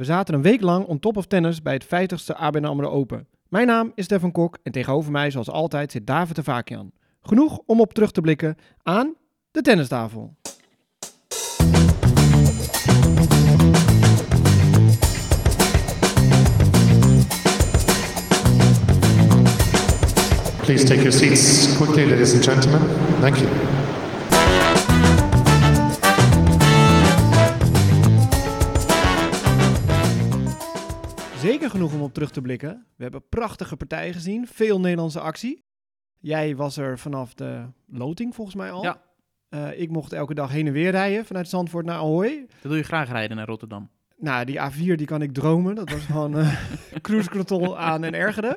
We zaten een week lang on top of tennis bij het 50ste ABN AMRO Open. Mijn naam is Stefan Kok en tegenover mij, zoals altijd, zit David de Vakian. Genoeg om op terug te blikken aan de tennistafel. Please take your seats quickly, ladies and gentlemen. Thank you. Zeker genoeg om op terug te blikken. We hebben prachtige partijen gezien, veel Nederlandse actie. Jij was er vanaf de loting volgens mij al. Ja. Eh, ik mocht elke dag heen en weer rijden vanuit Zandvoort naar Ahoy. Dat doe je graag rijden naar Rotterdam. Nou, die A4 die kan ik dromen. Dat was gewoon cruise control aan en ergeren.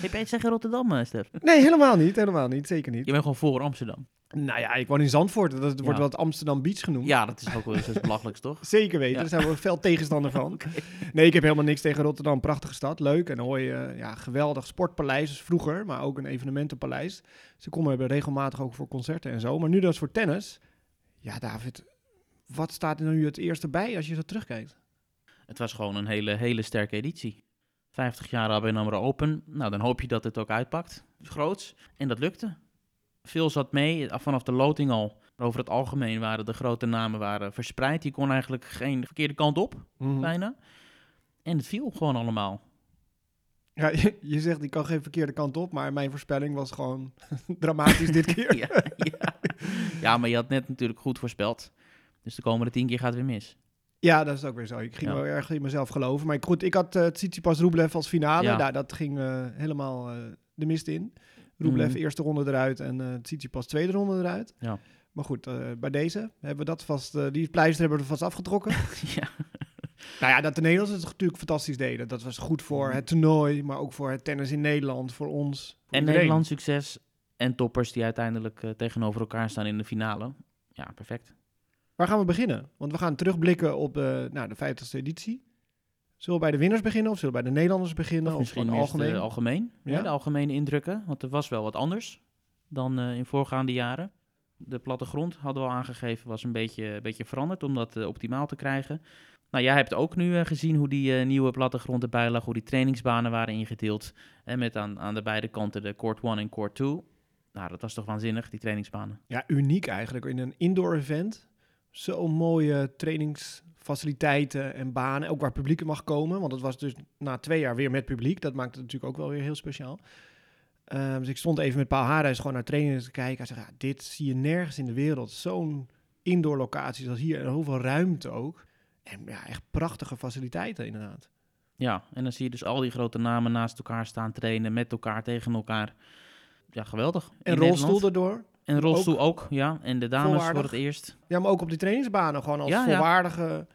Hey, ben je zeggen Rotterdam, eh, Stef? Nee, helemaal niet. Helemaal niet. Zeker niet. Je bent gewoon voor Amsterdam. Nou ja, ik woon in Zandvoort. Dat wordt Ja. wel het Amsterdam Beach genoemd. Ja, dat is ook wel eens het belachelijks, toch? Zeker weten, Ja. daar zijn we fel tegenstander van. Nee, ik heb helemaal niks tegen Rotterdam. Prachtige stad, leuk. En hoor je, ja, geweldig sportpaleis dus vroeger, maar ook een evenementenpaleis. Ze komen regelmatig ook voor concerten en zo. Maar nu dus voor tennis. Ja, David, wat staat er nu het eerste bij als je zo terugkijkt? Het was gewoon een hele, hele sterke editie. 50 jaar ABN AMRO Open. Nou, dan hoop je dat het ook uitpakt. Groots. En dat lukte. Veel zat mee, eh, vanaf de loting al. Maar over het algemeen waren de grote namen waren verspreid. Die kon eigenlijk geen verkeerde kant op, Mhm. bijna. En het viel gewoon allemaal. Ja, je, je zegt, ik kan geen verkeerde kant op, maar mijn voorspelling was gewoon dramatisch dit keer. ja, ja. ja, maar je had net natuurlijk goed voorspeld. Dus de komende tien keer gaat het weer mis. Ja, dat is ook weer zo. Ik ging Ja. wel erg in mezelf geloven. Maar goed, ik had uh, Tsitsipas Rublev als finale. Ja. Nou, dat ging eh, helemaal eh, de mist in. Rublev Mhm. eerste ronde eruit en eh Tsitsipas tweede ronde eruit. Ja. Maar goed, bij deze hebben we dat vast, die pleister hebben we er vast afgetrokken. ja. nou ja, dat de Nederlanders het natuurlijk fantastisch deden. Dat was goed voor het toernooi, maar ook voor het tennis in Nederland, voor ons. voor En. Nederlands succes. En toppers die uiteindelijk tegenover elkaar staan in de finale. Ja, perfect. Waar gaan we beginnen? Want we gaan terugblikken op eh, nou, de 50ste editie. Zullen we bij de winnaars beginnen of zullen we bij de Nederlanders beginnen? Of Of, misschien eerst algemeen? algemeen. algemeen Ja? de algemene indrukken. Want er was wel wat anders dan eh, in voorgaande jaren. De plattegrond hadden we al aangegeven was een beetje, een beetje veranderd om dat eh, optimaal te krijgen. Nou, jij hebt ook nu gezien hoe die nieuwe plattegrond erbij lag, hoe die trainingsbanen waren ingedeeld. En met aan, aan de beide kanten de court 1 en court 2. Nou, dat was toch waanzinnig, die trainingsbanen. Ja, uniek eigenlijk. In een indoor event. Zo'n mooie trainingsfaciliteiten en banen. Ook waar publiek mag komen. Want het was dus na twee jaar weer met publiek. Dat maakt het natuurlijk ook wel weer heel speciaal. Ehm, dus ik stond even met Paul Haarhuis gewoon naar trainingen te kijken. Hij zei, ja, dit zie je nergens in de wereld. Zo'n indoor locatie zoals hier. En hoeveel ruimte ook. En ja, echt prachtige faciliteiten inderdaad. Ja, en dan zie je dus al die grote namen naast elkaar staan trainen, met elkaar, tegen elkaar. Ja, geweldig. En rolstoel erdoor. En rolstoel ook, ja. En de dames Volwaardig. voor het eerst. Ja, maar ook op die trainingsbanen. Gewoon als Ja, volwaardige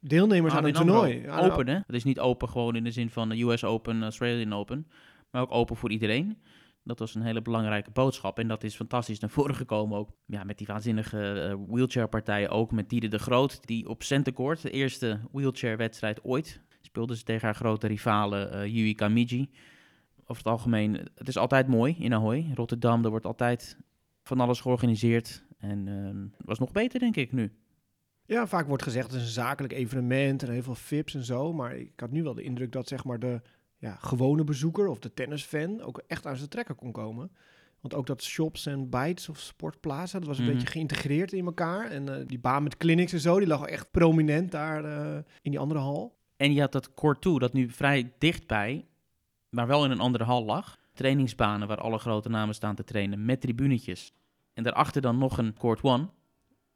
deelnemers aan AMRO. toernooi. Aan- Open, hè? Het is niet open gewoon in de zin van de US Open, Australian Open. Maar ook open voor iedereen. Dat was een hele belangrijke boodschap. En dat is fantastisch naar voren gekomen ook. Ja, met die waanzinnige eh, wheelchairpartijen. Ook met Diede de Groot. Die op Centercourt, de eerste wheelchairwedstrijd ooit, speelde ze tegen haar grote rivale eh Yui Kamiji. Over het algemeen, het is altijd mooi in Ahoy. Rotterdam, er wordt altijd van alles georganiseerd. En het was nog beter, denk ik, nu. Ja, vaak wordt gezegd het is een zakelijk evenement en heel veel VIP's en zo. Maar ik had nu wel de indruk dat zeg maar de ja, gewone bezoeker of de tennisfan ook echt aan zijn trekken kon komen. Want ook dat shops en bites of sportplaza, dat was een Mhm. beetje geïntegreerd in elkaar. En eh, die baan met clinics en zo, die lag echt prominent daar eh, in die andere hal. En je had dat court 2, dat nu vrij dichtbij, maar wel in een andere hal lag. Trainingsbanen waar alle grote namen staan te trainen met tribunetjes. En daarachter dan nog een court 1.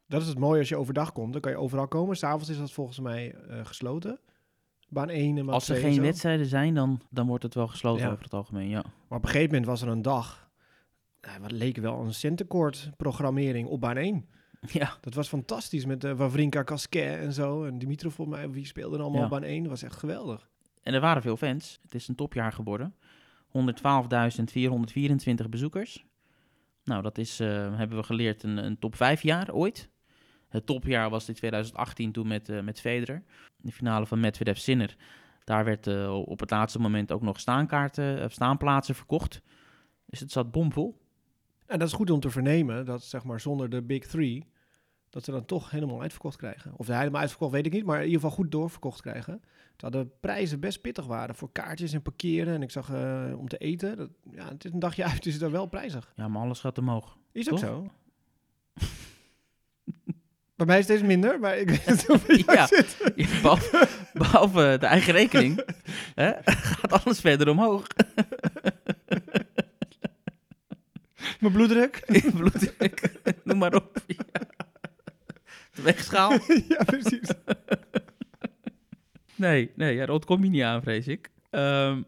Dat is het mooie als je overdag komt, dan kan je overal komen. S'avonds is dat volgens mij eh, gesloten. Baan 1 en baan Als er 2 en geen wedstrijden zijn, dan, dan wordt het wel gesloten Ja. over het algemeen, ja. Maar op een gegeven moment was er een dag, nou, wat leek wel een centercourt programmering op baan 1. Ja, Dat was fantastisch met uh, Wawrinka Kasquet en zo. En Dimitrov, volgens mij, wie speelde allemaal Ja. op baan 1? Dat was echt geweldig. en er waren veel fans. Het is een topjaar geworden. 112.424 bezoekers. Nou, dat is, eh, hebben we geleerd, een, een top 5 jaar ooit. Het topjaar was in 2018 toen met, eh met Federer. De finale van Medvedev Sinner. Daar werd eh, op het laatste moment ook nog staankaarten, staanplaatsen verkocht. Dus het zat bomvol. En dat is goed om te vernemen, dat zeg maar zonder de big three... dat ze dan toch helemaal uitverkocht krijgen. Of helemaal uitverkocht weet ik niet, maar in ieder geval goed doorverkocht krijgen. Terwijl de prijzen best pittig waren voor kaartjes en parkeren. En ik zag eh, om te eten, dat, ja, het is een dagje uit, is het er wel prijzig. Ja, maar alles gaat omhoog. Is ook zo. Bij mij is het steeds minder, maar ik weet het Ja. zit. Ja, behalve, behalve de eigen rekening hè, gaat alles verder omhoog. Mijn bloeddruk. Bloeddruk, noem maar op. Ja. De weegschaal. ja, precies. Nee, nee ja, dat kom je niet aan, vrees ik. Ehm,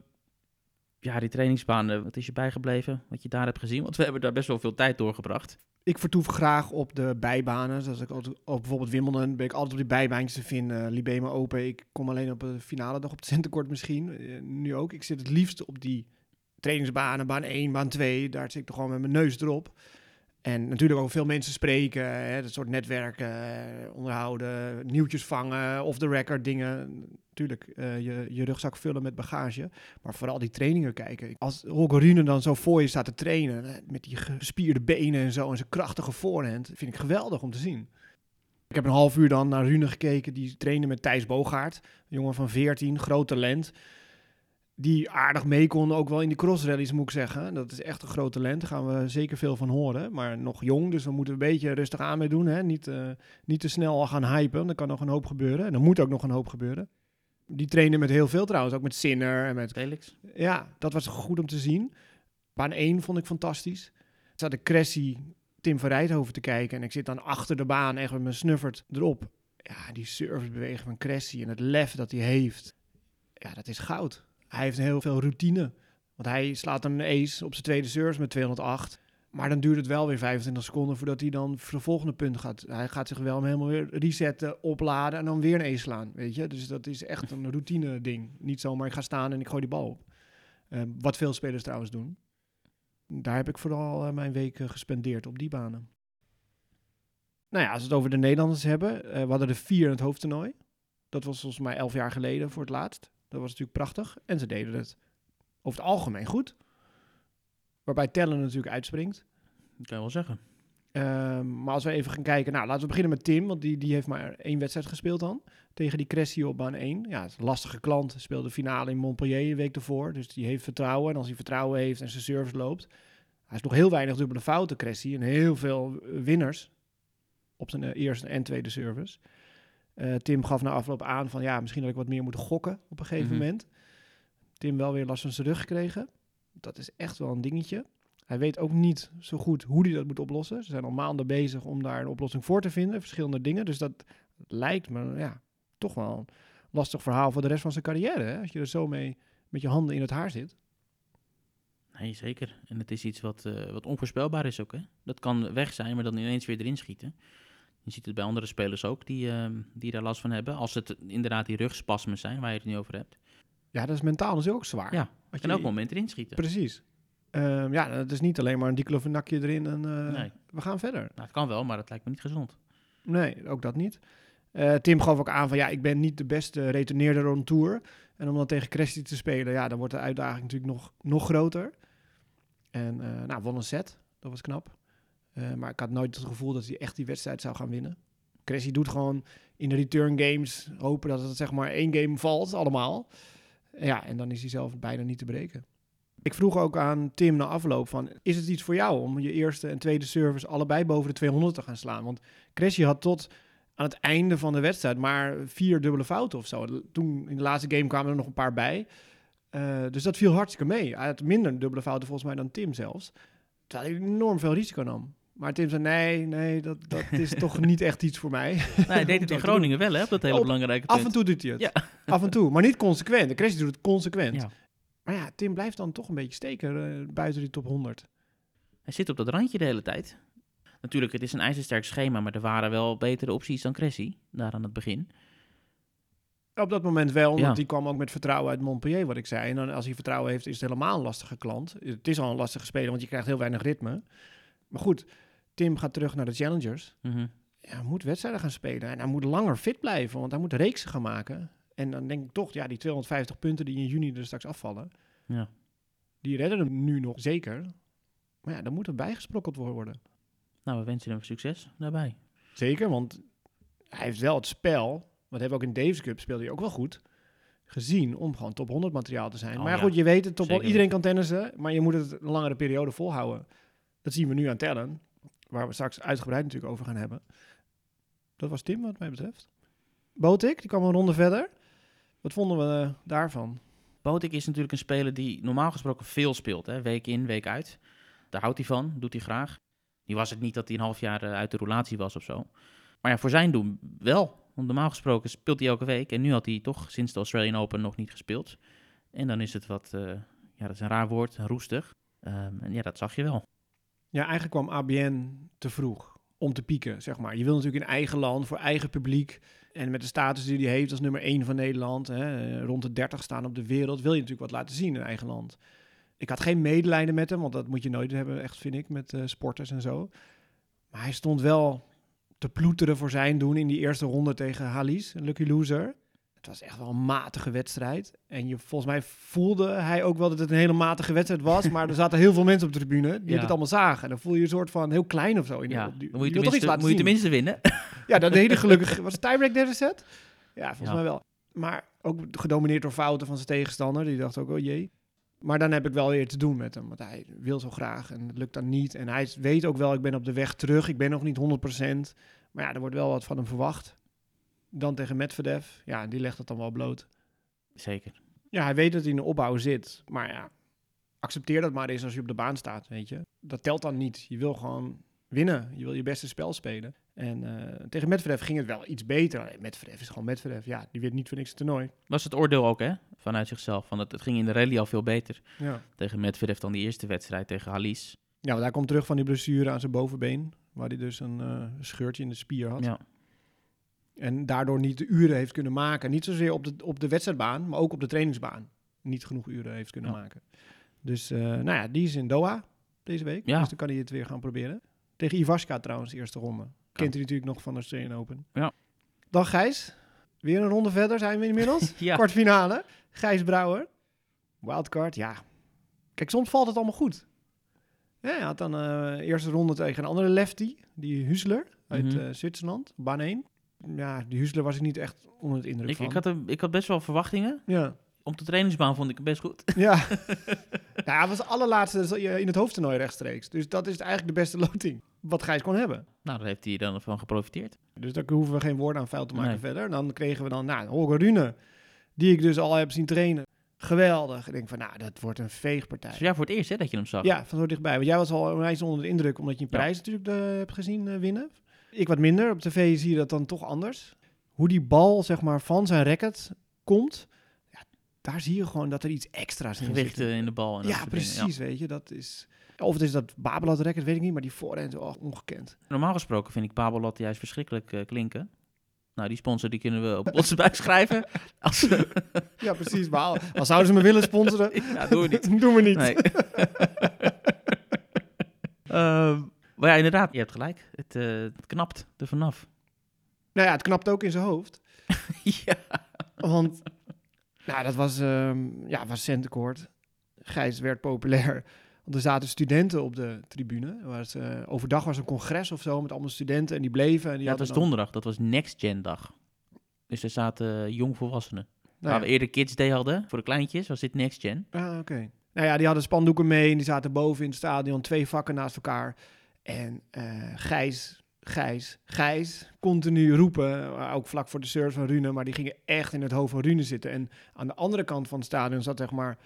ja, die trainingsbanen, wat is je bijgebleven? Wat je daar hebt gezien? Want we hebben daar best wel veel tijd doorgebracht. Ik vertoef graag op de bijbanen. Zoals ik altijd, op bijvoorbeeld Wimbledon ben ik altijd op die bijbaantjes te vinden. Libema Open. Ik kom alleen op de finale dag op het centenkort misschien. Eh, nu ook. Ik zit het liefst op die trainingsbanen. Baan 1, baan 2. Daar zit ik toch gewoon met mijn neus erop. En natuurlijk ook veel mensen spreken. Hè, dat soort netwerken, eh, onderhouden, nieuwtjes vangen. Of de record dingen. Natuurlijk eh, je, je rugzak vullen met bagage. Maar vooral die trainingen kijken. Als Holger Rune dan zo voor je staat te trainen. hè, Met die gespierde benen en zo. En zijn krachtige voorhand. Vind ik geweldig om te zien. Ik heb een half uur dan naar Rune gekeken. Die trainde met Thijs Bogaert. Een jongen van 14, groot talent. Die aardig mee kon, ook wel in die crossrallies moet ik zeggen. Dat is echt een groot talent. Daar gaan we zeker veel van horen. Maar nog jong, dus we moeten een beetje rustig aan mee doen. Hè? Niet, eh, niet te snel al gaan hypen. Er kan nog een hoop gebeuren. En er moet ook nog een hoop gebeuren. Die trainen met heel veel trouwens. Ook met Sinner en met Felix? ja, dat was goed om te zien. Baan 1 vond ik fantastisch. Er zat de Cressy Tim van Rijthoven te kijken. En ik zit dan achter de baan echt met mijn snuffert erop. Ja, die servicebeweging van Cressy en het lef dat hij heeft. Ja, dat is goud. Hij heeft heel veel routine. Want hij slaat een ace op zijn tweede service met 208. Maar dan duurt het wel weer 25 seconden voordat hij dan voor de volgende punt gaat. Hij gaat zich wel helemaal weer resetten, opladen en dan weer een ace slaan. Weet je? Dus dat is echt een routine ding. Niet zomaar ik ga staan en ik gooi die bal op. Eh, wat veel spelers trouwens doen. Daar heb ik vooral eh, mijn week eh, gespendeerd op die banen. Nou ja, als we het over de Nederlanders hebben. eh, we hadden er vier in het hoofdtoernooi. Dat was volgens mij elf jaar geleden voor het laatst. Dat was natuurlijk prachtig. En ze deden het over het algemeen goed. Waarbij Tellen natuurlijk uitspringt. Dat kan je wel zeggen. Ehm, maar als we even gaan kijken, nou laten we beginnen met Tim, want die, die heeft maar één wedstrijd gespeeld dan. Tegen die Cressy op baan 1. Ja, het is een lastige klant. Speelde finale in Montpellier een week ervoor. Dus die heeft vertrouwen. En als hij vertrouwen heeft en zijn service loopt. Hij is nog heel weinig dubbele fouten, Cressy. En heel veel winners op zijn eh, eerste en tweede service. Eh, Tim gaf na afloop aan van ja, misschien had ik wat meer moeten gokken op een gegeven Mhm. moment. Tim wel weer last van zijn rug gekregen. Dat is echt wel een dingetje. Hij weet ook niet zo goed hoe hij dat moet oplossen. Ze zijn al maanden bezig om daar een oplossing voor te vinden. Verschillende dingen. Dus dat lijkt me ja, toch wel een lastig verhaal voor de rest van zijn carrière. Hè? Als je er zo mee met je handen in het haar zit. Nee, zeker. En het is iets wat, eh, wat onvoorspelbaar is ook. Hè? Dat kan weg zijn, maar dan ineens weer erin schieten. Je ziet het bij andere spelers ook die, ehm, die daar last van hebben. Als het inderdaad die rugspasmen zijn waar je het nu over hebt. Ja, dat is mentaal dus ook zwaar. Ja, je- elk moment erin schieten. Precies. Ehm, ja, het is niet alleen maar een diclofenakje erin en Nee. we gaan verder. Nou, het kan wel, maar dat lijkt me niet gezond. Nee, ook dat niet. Eh, Tim gaf ook aan van ja, ik ben niet de beste retourneerder on tour. En om dan tegen Cressy te spelen, ja, dan wordt de uitdaging natuurlijk nog, nog groter. En eh, nou, won een set. Dat was knap. Eh, maar ik had nooit het gevoel dat hij echt die wedstrijd zou gaan winnen. Cressy doet gewoon in de return games hopen dat het zeg maar één game valt, allemaal. Ja, en dan is hij zelf bijna niet te breken. Ik vroeg ook aan Tim na afloop van, is het iets voor jou om je eerste en tweede service allebei boven de 200 te gaan slaan? Want Cressy had tot aan het einde van de wedstrijd maar vier dubbele fouten of zo. Toen in de laatste game kwamen er nog een paar bij. Eh, dus dat viel hartstikke mee. Hij had minder dubbele fouten volgens mij dan Tim zelfs. Terwijl hij enorm veel risico nam. Maar Tim zei, nee, nee, dat, dat is toch niet echt iets voor mij. Nee, hij deed het in Groningen wel, hè? Op dat hele Op- belangrijke Af punt. en toe doet hij het. Ja. Af en toe, maar niet consequent. De Cressy doet het consequent. Ja. Maar ja, Tim blijft dan toch een beetje steken eh, buiten die top 100. Hij zit op dat randje de hele tijd. Natuurlijk, het is een ijzersterk schema, maar er waren wel betere opties dan Cressy, daar aan het begin. Op dat moment wel, want Ja. die kwam ook met vertrouwen uit Montpellier, wat ik zei. En dan, als hij vertrouwen heeft, is het helemaal een lastige klant. Het is al een lastige speler, want je krijgt heel weinig ritme. Maar goed, Tim gaat terug naar de Challengers. Mhm. Ja, hij moet wedstrijden gaan spelen. En hij moet langer fit blijven, want hij moet reeksen gaan maken. En dan denk ik toch, ja, die 250 punten die in juni er straks afvallen, Ja. die redden hem nu nog zeker. Maar ja, dan moet er bijgesprokkeld worden. Nou, we wensen hem succes daarbij. Zeker, want hij heeft wel het spel, wat hebben we ook in Davis Cup speelde hij ook wel goed, gezien om gewoon top 100 materiaal te zijn. Oh, maar ja. goed, je weet het, top, Zeker iedereen kan tennissen, maar je moet het een langere periode volhouden. Dat zien we nu aan tellen, waar we straks uitgebreid natuurlijk over gaan hebben. Dat was Tim, wat mij betreft. Botik, die kwam een ronde verder. Wat vonden we eh, daarvan? Botik is natuurlijk een speler die normaal gesproken veel speelt. Hè? Week in, week uit. Daar houdt hij van, doet hij graag. Die was het niet dat hij een half jaar eh, uit de roulatie was of zo. Maar ja, voor zijn doen wel. Want normaal gesproken speelt hij elke week. En nu had hij toch sinds de Australian Open nog niet gespeeld. En dan is het wat, eh, ja, dat is een raar woord, roestig. Ehm, en ja, dat zag je wel. Ja, eigenlijk kwam ABN te vroeg om te pieken, zeg maar. Je wil natuurlijk in eigen land, voor eigen publiek... en met de status die hij heeft als nummer 1 van Nederland... Hè, rond de 30 staan op de wereld... wil je natuurlijk wat laten zien in eigen land. Ik had geen medelijden met hem, want dat moet je nooit hebben, echt vind ik... met eh, sporters en zo. Maar hij stond wel te ploeteren voor zijn doen... in die eerste ronde tegen Halis, een lucky loser... Het was echt wel een matige wedstrijd. En je, volgens mij voelde hij ook wel dat het een hele matige wedstrijd was. Maar er zaten heel veel mensen op de tribune die Ja. het allemaal zagen. En dan voel je je een soort van heel klein of zo. In de- Ja, op die- dan moet je, iets tenminste, moet je tenminste winnen. Ja, dat deed gelukkig. Was het tiebreak derde set? Ja, volgens Ja. mij wel. Maar ook gedomineerd door fouten van zijn tegenstander. Die dacht ook, oh jee. Maar dan heb ik wel weer te doen met hem. Want hij wil zo graag en het lukt dan niet. En hij weet ook wel, ik ben op de weg terug. Ik ben nog niet 100%. Maar ja, er wordt wel wat van hem verwacht. Dan tegen Medvedev. Ja, die legt het dan wel bloot. Zeker. Ja, hij weet dat hij in de opbouw zit. Maar ja, accepteer dat maar eens als je op de baan staat, weet je. Dat telt dan niet. Je wil gewoon winnen. Je wil je beste spel spelen. En eh, tegen Medvedev ging het wel iets beter. Alleen Medvedev is gewoon Medvedev. Ja, die weet niet voor niks het toernooi. Was het oordeel ook, hè? Vanuit zichzelf. Van het, het ging in de rally al veel beter Ja. tegen Medvedev dan die eerste wedstrijd tegen Halis. Ja, want hij komt terug van die blessure aan zijn bovenbeen. Waar hij dus een eh, scheurtje in de spier had. Ja. En daardoor niet de uren heeft kunnen maken. Niet zozeer op de, op de wedstrijdbaan, maar ook op de trainingsbaan. Niet genoeg uren heeft kunnen Ja. maken. Dus, eh, nou ja, die is in Doha deze week. Ja. Dus dan kan hij het weer gaan proberen. Tegen Ivaska trouwens, de eerste ronde. Kent hij natuurlijk nog van de Australian Open. Ja. Dan Gijs. Weer een ronde verder zijn we inmiddels. Ja. Kwartfinale. Gijs Brouwer. Wildcard, ja. Kijk, soms valt het allemaal goed. Ja, hij had dan eh eerste ronde tegen een andere lefty. Die Husler uit Mhm. eh, Zwitserland. Baan 1. Ja, die Husler was ik niet echt onder het indruk Ik, van. ik, had een, ik had best wel verwachtingen. Ja. Op de trainingsbaan vond ik het best goed. Ja. ja, hij was de allerlaatste in het hoofdtoernooi rechtstreeks. Dus dat is eigenlijk de beste loting. Wat Gijs kon hebben. Nou, daar heeft hij dan van geprofiteerd. Dus daar hoeven we geen woorden aan vuil te maken Nee. verder. Dan kregen we dan, nou, Holger Rune. Die ik dus al heb zien trainen. Geweldig. Ik denk van, nou, dat wordt een veegpartij. Dus ja, voor het eerst hè, dat je hem zag. Ja, van zo dichtbij. Want jij was al onwijs onder de indruk, omdat je een Ja. prijs natuurlijk eh, hebt gezien eh, winnen. Ik wat minder. Op tv zie je dat dan toch anders. Hoe die bal, zeg maar, van zijn racket komt. Ja, daar zie je gewoon dat er iets extra's in Gewicht zit. eh, in de bal. En Ja, precies, weet je. Dat is... Of het is dat Babelat racket, weet ik niet. Maar die voorhand, oh, ongekend. Normaal gesproken vind ik Babolat juist verschrikkelijk eh, klinken. Nou, die sponsor die kunnen we op onze buik schrijven. Als, Ja, precies. Maar al, al zouden ze me willen sponsoren, ja, doen we niet. doen we niet. Nee. Ehm, maar ja, inderdaad, je hebt gelijk. Het, eh, het knapt er vanaf. Nou ja, het knapt ook in zijn hoofd. ja. Want, nou, dat was, ehm ja, was centenkoord. Gijs werd populair. Want er zaten studenten op de tribune. Was, eh, overdag was een congres of zo met allemaal studenten. En die bleven. En die ja, dat was donderdag. Dat was Next Gen dag. Dus er zaten jongvolwassenen. Nou Waar we eerder Kids Day hadden, voor de kleintjes, was dit Next Gen. Ah, oké. Nou ja, die hadden spandoeken mee en die zaten boven in het stadion, twee vakken naast elkaar. En eh Gijs, Gijs, Gijs, continu roepen, eh, ook vlak voor de service van Rune, maar die gingen echt in het hoofd van Rune zitten. En aan de andere kant van het stadion zat zeg maar,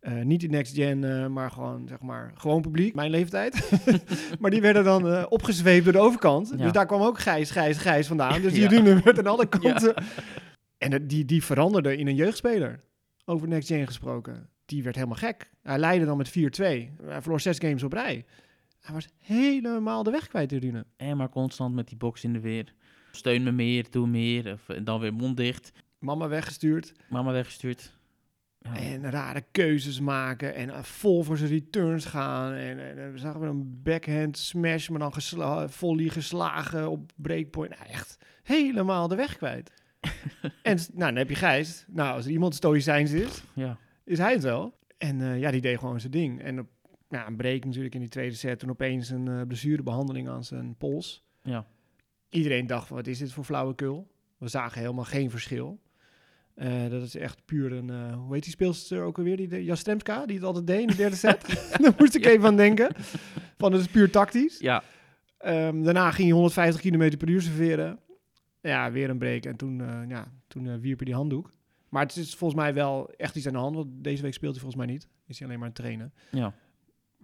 eh, niet die next gen, maar gewoon, zeg maar, gewoon publiek, mijn leeftijd. maar die werden dan eh, opgezweept door de overkant. Ja. Dus daar kwam ook Gijs, Gijs, Gijs vandaan. Dus die Ja. Rune werd aan alle kanten. En die, die veranderde in een jeugdspeler. Over Next Gen gesproken. Die werd helemaal gek. Hij leidde dan met 4-2. Hij verloor zes games op rij. Hij was helemaal de weg kwijt, Rune. En maar constant met die box in de weer. Steun me meer, doe meer. Of, en dan weer mond dicht. Mama weggestuurd. Mama weggestuurd. Ja. En rare keuzes maken. En eh, vol voor zijn returns gaan. En, en, we zagen we een backhand smash, maar dan gesla volley geslagen op breakpoint. Nou, echt helemaal de weg kwijt. en nou, dan heb je Gijs. Nou, als er iemand stoïcijns is, ja. is hij het wel. En eh, ja, die deed gewoon zijn ding. En op ja, een break natuurlijk in die tweede set. Toen opeens een eh, blessurebehandeling aan zijn pols. Ja. Iedereen dacht, wat is dit voor flauwekul? We zagen helemaal geen verschil. Eh, dat is echt puur een, eh, hoe heet die speelster ook alweer? Die, de- Jastremska, die het altijd deed in de derde set. Daar moest ik even aan denken. Van, het is puur tactisch. Ja, Ehm, daarna ging hij 150 km per uur serveren. Ja, weer een break. En toen, eh, ja, toen wierp hij die handdoek. Maar het is volgens mij wel echt iets aan de hand. Want deze week speelt hij volgens mij niet. Is hij alleen maar aan het trainen. ja.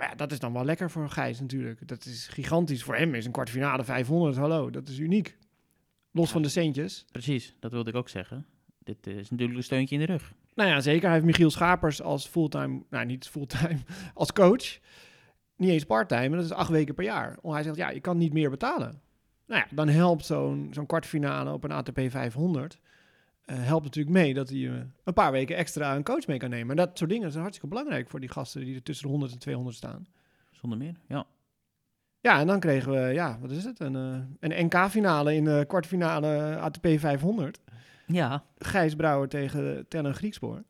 Maar ja, dat is dan wel lekker voor Gijs natuurlijk. Dat is gigantisch. Voor hem is een kwartfinale 500. Hallo, dat is uniek. Los van de centjes. precies. Dat wilde ik ook zeggen. Dit eh, is natuurlijk een steuntje in de rug. Nou ja, zeker. Hij heeft Michiel Schapers als fulltime, nou niet fulltime, als coach. Niet eens parttime, maar dat is acht weken per jaar. Want hij zegt, ja, je kan niet meer betalen. Nou ja, dan helpt zo'n zo'n kwartfinale op een ATP 500... eh, helpt natuurlijk mee dat hij eh, een paar weken extra een coach mee kan nemen. En dat soort dingen zijn hartstikke belangrijk voor die gasten die er tussen de 100 en 200 staan. Zonder meer, ja. Ja, en dan kregen we, ja, wat is het? Een, eh, een NK-finale in de kwartfinale ATP 500. Ja, Gijs Brouwer tegen Tellen Griekspoor.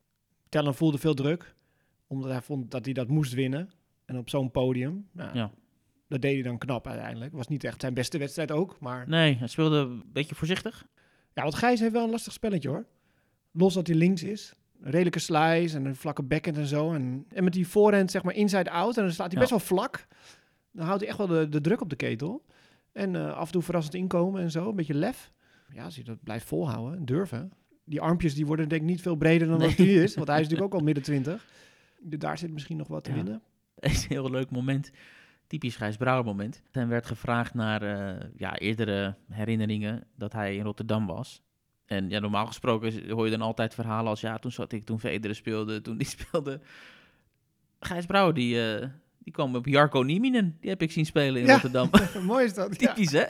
Tellen voelde veel druk, omdat hij vond dat hij dat moest winnen. En op zo'n podium, nou, Ja. dat deed hij dan knap uiteindelijk. Was niet echt zijn beste wedstrijd ook, maar... nee, hij speelde een beetje voorzichtig. Ja, want Gijs heeft wel een lastig spelletje hoor. Los dat hij links is. Een redelijke slice en een vlakke backhand en zo. En, en met die voorhand zeg maar inside-out. En dan staat hij Ja. best wel vlak. Dan houdt hij echt wel de, de druk op de ketel. En eh, af en toe verrassend inkomen en zo. Een beetje lef. Ja, als hij dat blijft volhouden en durven. Die armpjes die worden denk ik niet veel breder dan wat Nee. hij is. Want hij is natuurlijk ook al midden twintig. Dus daar zit misschien nog wat te Ja. winnen. is een heel leuk moment. Typisch Gijs Brouwer moment. En werd gevraagd naar eh, ja, eerdere herinneringen dat hij in Rotterdam was. En ja, normaal gesproken hoor je dan altijd verhalen als... ja, toen zat ik, toen Federer speelde, toen die speelde. Gijs Brouwer, die, eh, die kwam op Jarko Nieminen. Die heb ik zien spelen in Ja. Rotterdam. Mooi is dat. Ja. Typisch, hè?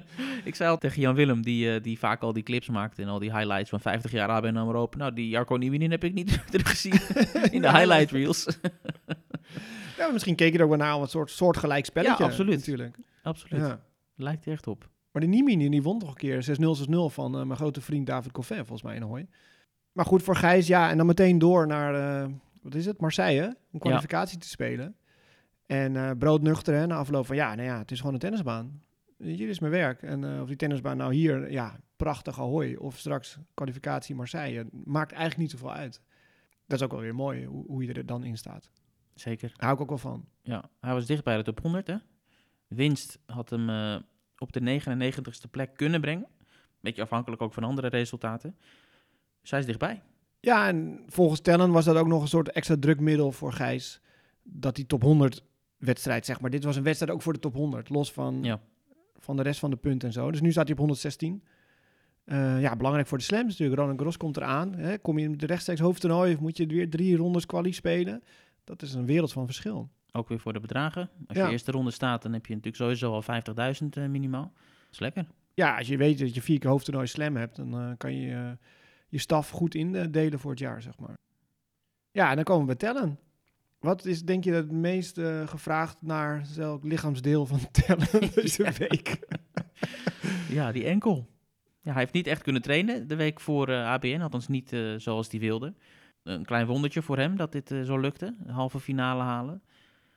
ik zei al tegen Jan Willem, die, eh, die vaak al die clips maakt... en al die highlights van 50 jaar ABN AMRO. Nou, die Jarko Nieminen heb ik niet teruggezien in de highlight reels. Ja, misschien keek je er ook wel naar een soort soortgelijk spelletje. Ja, absoluut. Natuurlijk. Absoluut. Ja. Lijkt er echt op. Maar die Niemini, die won toch een keer 6-0, 6-0 van eh, mijn grote vriend David Coffin, volgens mij in Hooi. Maar goed, voor Gijs, ja, en dan meteen door naar, eh, wat is het, Marseille, om kwalificatie te spelen. En eh broodnuchter, hè, na afloop van, ja, nou ja, het is gewoon een tennisbaan. Dit is mijn werk. En of die tennisbaan nou hier, ja, prachtig Ahoy, of straks kwalificatie Marseille, maakt eigenlijk niet zoveel uit. Dat is ook wel weer mooi, hoe, hoe je er dan in staat. Zeker. Daar hou ik ook wel van. Ja, hij was dicht bij de top 100, hè. Winst had hem eh, op de 99ste plek kunnen brengen. Beetje afhankelijk ook van andere resultaten. Dus hij is dichtbij. Ja, en volgens Tellen was dat ook nog een soort extra drukmiddel voor Gijs. Dat die top 100 wedstrijd, zeg maar. Dit was een wedstrijd ook voor de top 100. Los van, Ja. van de rest van de punten en zo. Dus nu staat hij op 116. Eh, ja, belangrijk voor de slams natuurlijk. Roland Garros komt eraan. Hè? Kom je in de rechtstreeks hoofdtoernooi of moet je weer drie rondes kwalie spelen? Dat is een wereld van verschil. Ook weer voor de bedragen. Als Ja. je eerste ronde staat, dan heb je natuurlijk sowieso al 50.000 eh, minimaal. Dat is lekker. Ja, als je weet dat je vier keer hoofdtoernooi slam hebt, dan eh, kan je eh, je staf goed indelen voor het jaar, zeg maar. Ja, en dan komen we bij tellen. Wat is, denk je, het meest gevraagd naar welk lichaamsdeel van tellen deze week? Ja, die enkel. Ja, hij heeft niet echt kunnen trainen de week voor ABN. Althans niet zoals hij wilde. Een klein wondertje voor hem dat dit eh, zo lukte. Een halve finale halen.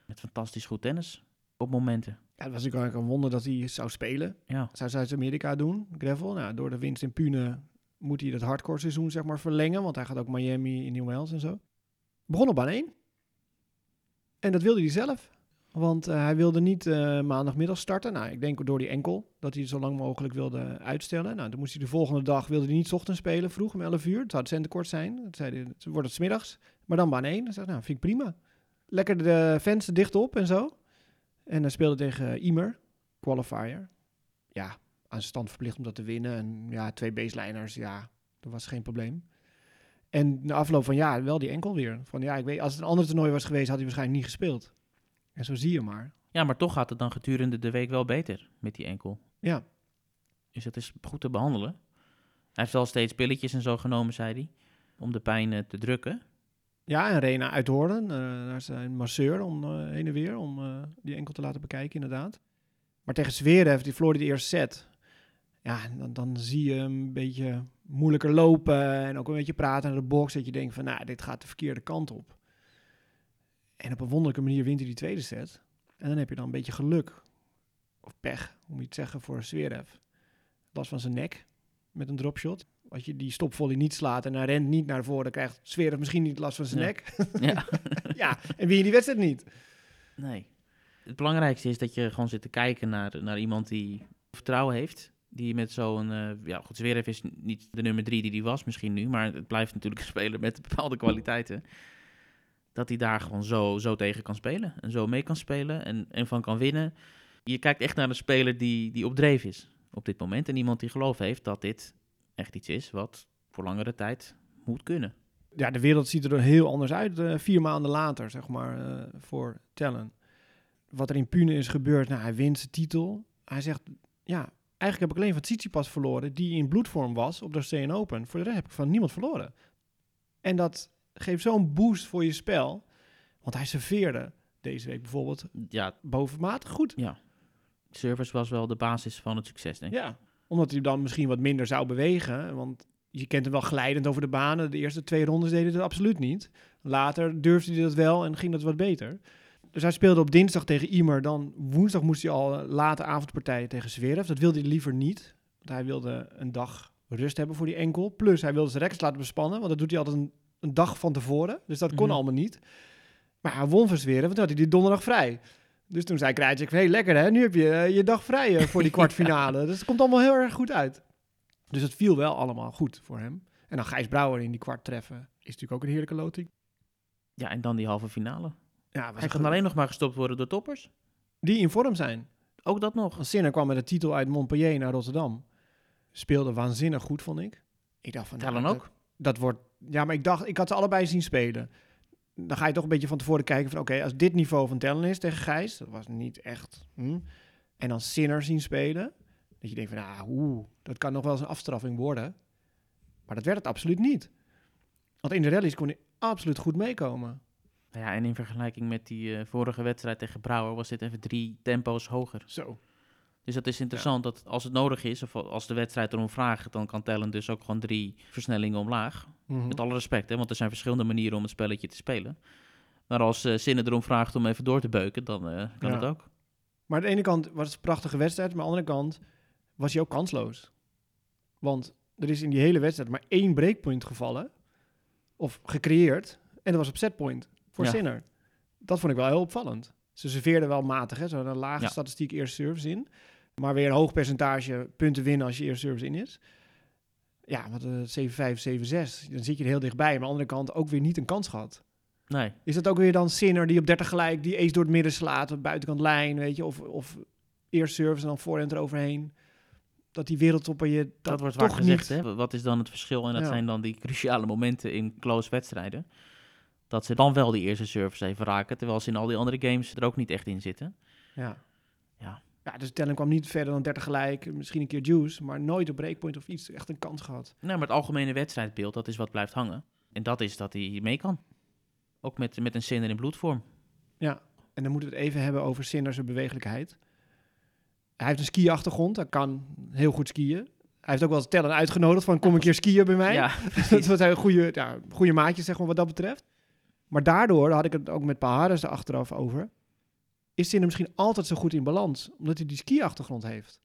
Met fantastisch goed tennis. Op momenten. Ja, het was natuurlijk eigenlijk een wonder dat hij zou spelen. Ja, Zou Zuid-Amerika doen, gravel. Nou, door de winst in Pune moet hij het hardcore seizoen zeg maar verlengen. Want hij gaat ook Miami in New Wales en zo. Begon op baan 1. En dat wilde hij zelf. Want eh, hij wilde niet eh, maandagmiddag starten. Nou, ik denk door die enkel. Dat hij het zo lang mogelijk wilde uitstellen. Nou, toen moest hij de volgende dag, wilde hij niet ochtends spelen, vroeg om 11 uur. Het zou het centenkort zijn. Dat zei het wordt het 's middags. Maar dan baan 1. Dan zei nou, vind ik prima. Lekker de venster dicht op en zo. En hij speelde tegen Imer, qualifier. Ja, aan zijn stand verplicht om dat te winnen. En ja, twee baseliners, ja, dat was geen probleem. En na afloop van ja, wel die enkel weer. Van ja, ik weet, als het een ander toernooi was geweest, had hij waarschijnlijk niet gespeeld. En zo zie je maar. ja maar toch gaat het dan gedurende de week wel beter met die enkel. Ja, Dus dat is goed te behandelen. Hij heeft wel steeds pilletjes en zo genomen, zei hij. Om de pijn eh, te drukken. ja en Rena uit Hoorn, eh naar zijn masseur om eh, heen en weer, om die enkel te laten bekijken inderdaad. Maar tegen Zverev, die verloor de eerste set. Ja, dan, dan zie je hem een beetje moeilijker lopen en ook een beetje praten naar de box. Dat je denkt van, nou, dit gaat de verkeerde kant op. En op een wonderlijke manier wint hij die tweede set. En dan heb je dan een beetje geluk. Of pech, hoe moet je het zeggen, voor Zverev. Last van zijn nek met een dropshot. Als je die stopvolley niet slaat en hij rent niet naar voren, krijgt Zverev misschien niet last van zijn Ja. nek. Ja, ja, en win je die wedstrijd niet. nee. Het belangrijkste is dat je gewoon zit te kijken naar, naar iemand die vertrouwen heeft. Die met zo'n... eh ja, goed, Zverev is niet de nummer drie die hij was misschien nu. Maar het blijft natuurlijk een speler met bepaalde kwaliteiten. Dat hij daar gewoon zo, zo tegen kan spelen. En zo mee kan spelen en, en van kan winnen. Je kijkt echt naar een speler die, die op dreef is op dit moment. En iemand die geloof heeft dat dit echt iets is wat voor langere tijd moet kunnen. Ja, de wereld ziet er heel anders uit eh, vier maanden later, zeg maar, eh, voor Tellen. Wat er in Pune is gebeurd, nou, hij wint zijn titel. Hij zegt, ja, eigenlijk heb ik alleen van Tsitsipas verloren, die in bloedvorm was op de Australian Open. Voor de rest heb ik van niemand verloren. En dat geeft zo'n boost voor je spel. Want hij serveerde deze week bijvoorbeeld Ja, bovenmatig goed. service was wel de basis van het succes, denk ik. Ja, omdat hij dan misschien wat minder zou bewegen. Want je kent hem wel glijdend over de banen. De eerste twee rondes hij dat absoluut niet. Later durfde hij dat wel en ging dat wat beter. Dus hij speelde op dinsdag tegen Imer. Dan woensdag moest hij al een late avondpartij tegen Zverev. Dat wilde hij liever niet. Want hij wilde een dag rust hebben voor die enkel. Plus hij wilde zijn rekkers laten bespannen. Want dat doet hij altijd een, een dag van tevoren. Dus dat kon Mhm. allemaal niet. Maar hij won Zverev, want toen had hij die donderdag vrij. Dus toen zei Krajicek, hey, lekker hè, nu heb je eh, je dag vrij eh, voor die kwartfinale. Dus het komt allemaal heel erg goed uit. Dus het viel wel allemaal goed voor hem. En dan Gijs Brouwer in die kwart treffen is natuurlijk ook een heerlijke loting. Ja, en dan die halve finale. Ja, was Hij kan alleen nog maar gestopt worden door toppers. Die in vorm zijn. Ook dat nog. Sinner kwam met de titel uit Montpellier naar Rotterdam. Speelde waanzinnig goed, vond ik. Ik dacht van... nou, Tellen dat- ook. Dat wordt... Ja, maar ik dacht, ik had ze allebei zien spelen. Dan ga je toch een beetje van tevoren kijken van... Oké, als dit niveau van Tellen is tegen Gijs... Dat was niet echt... Hm, en dan Sinner zien spelen... Dat je denkt van, nou, oeh, dat kan nog wel eens een afstraffing worden. Maar dat werd het absoluut niet. Want in de rallies kon hij absoluut goed meekomen. Nou Ja, en in vergelijking met die eh, vorige wedstrijd tegen Brouwer was dit even drie tempo's hoger. Zo. Dus dat is interessant dat als het nodig is, of als de wedstrijd erom vraagt, dan kan Tellen dus ook gewoon drie versnellingen omlaag. Mhm. Met alle respect, hè, want er zijn verschillende manieren om het spelletje te spelen. Maar als uh, Zinnen erom vraagt om even door te beuken, dan eh, kan Ja. het ook. Maar aan de ene kant was het een prachtige wedstrijd, maar aan de andere kant was hij ook kansloos. Want er is in die hele wedstrijd maar één breakpoint gevallen, of gecreëerd, en dat was op setpoint voor Ja. Sinner. Dat vond ik wel heel opvallend. Ze serveerden wel matig, hè? ze hadden een lage Ja. statistiek eerste service in, maar weer een hoog percentage punten winnen als je eerste service in is. Ja, eh 7-5, 7-6, dan zit je er heel dichtbij. Maar aan de andere kant ook weer niet een kans gehad. Nee, Is dat ook weer dan Sinner die op 30 gelijk die ace door het midden slaat, op buitenkant lijn, weet je? Of, of eerst service en dan voorhand eroverheen. Dat die wereldtopper je dat, dat, wordt toch vaak gezegd. niet... Hè? Wat is dan het verschil? En dat Ja. zijn dan die cruciale momenten in close wedstrijden. Dat ze dan wel die eerste service even raken, terwijl ze in al die andere games er ook niet echt in zitten. Ja. Ja. Ja, dus Tellen kwam niet verder dan 30 gelijk. Misschien een keer juice, maar nooit op breakpoint of iets echt een kans gehad. Nee, maar het algemene wedstrijdbeeld, dat is wat blijft hangen. En dat is dat hij mee kan. Ook met, met een Sinner in bloedvorm. Ja. En dan moeten we het even hebben over Sinner zijn bewegelijkheid. Hij heeft een ski-achtergrond. Hij kan heel goed skiën. Hij heeft ook wel eens Tellen uitgenodigd van kom een keer skiën bij mij. Ja, dat was een goede, ja, goede maatjes, zeg maar, wat dat betreft. Maar daardoor, daar had ik het ook met Pahares er achteraf over, is Sinner misschien altijd zo goed in balans, omdat hij die ski-achtergrond heeft.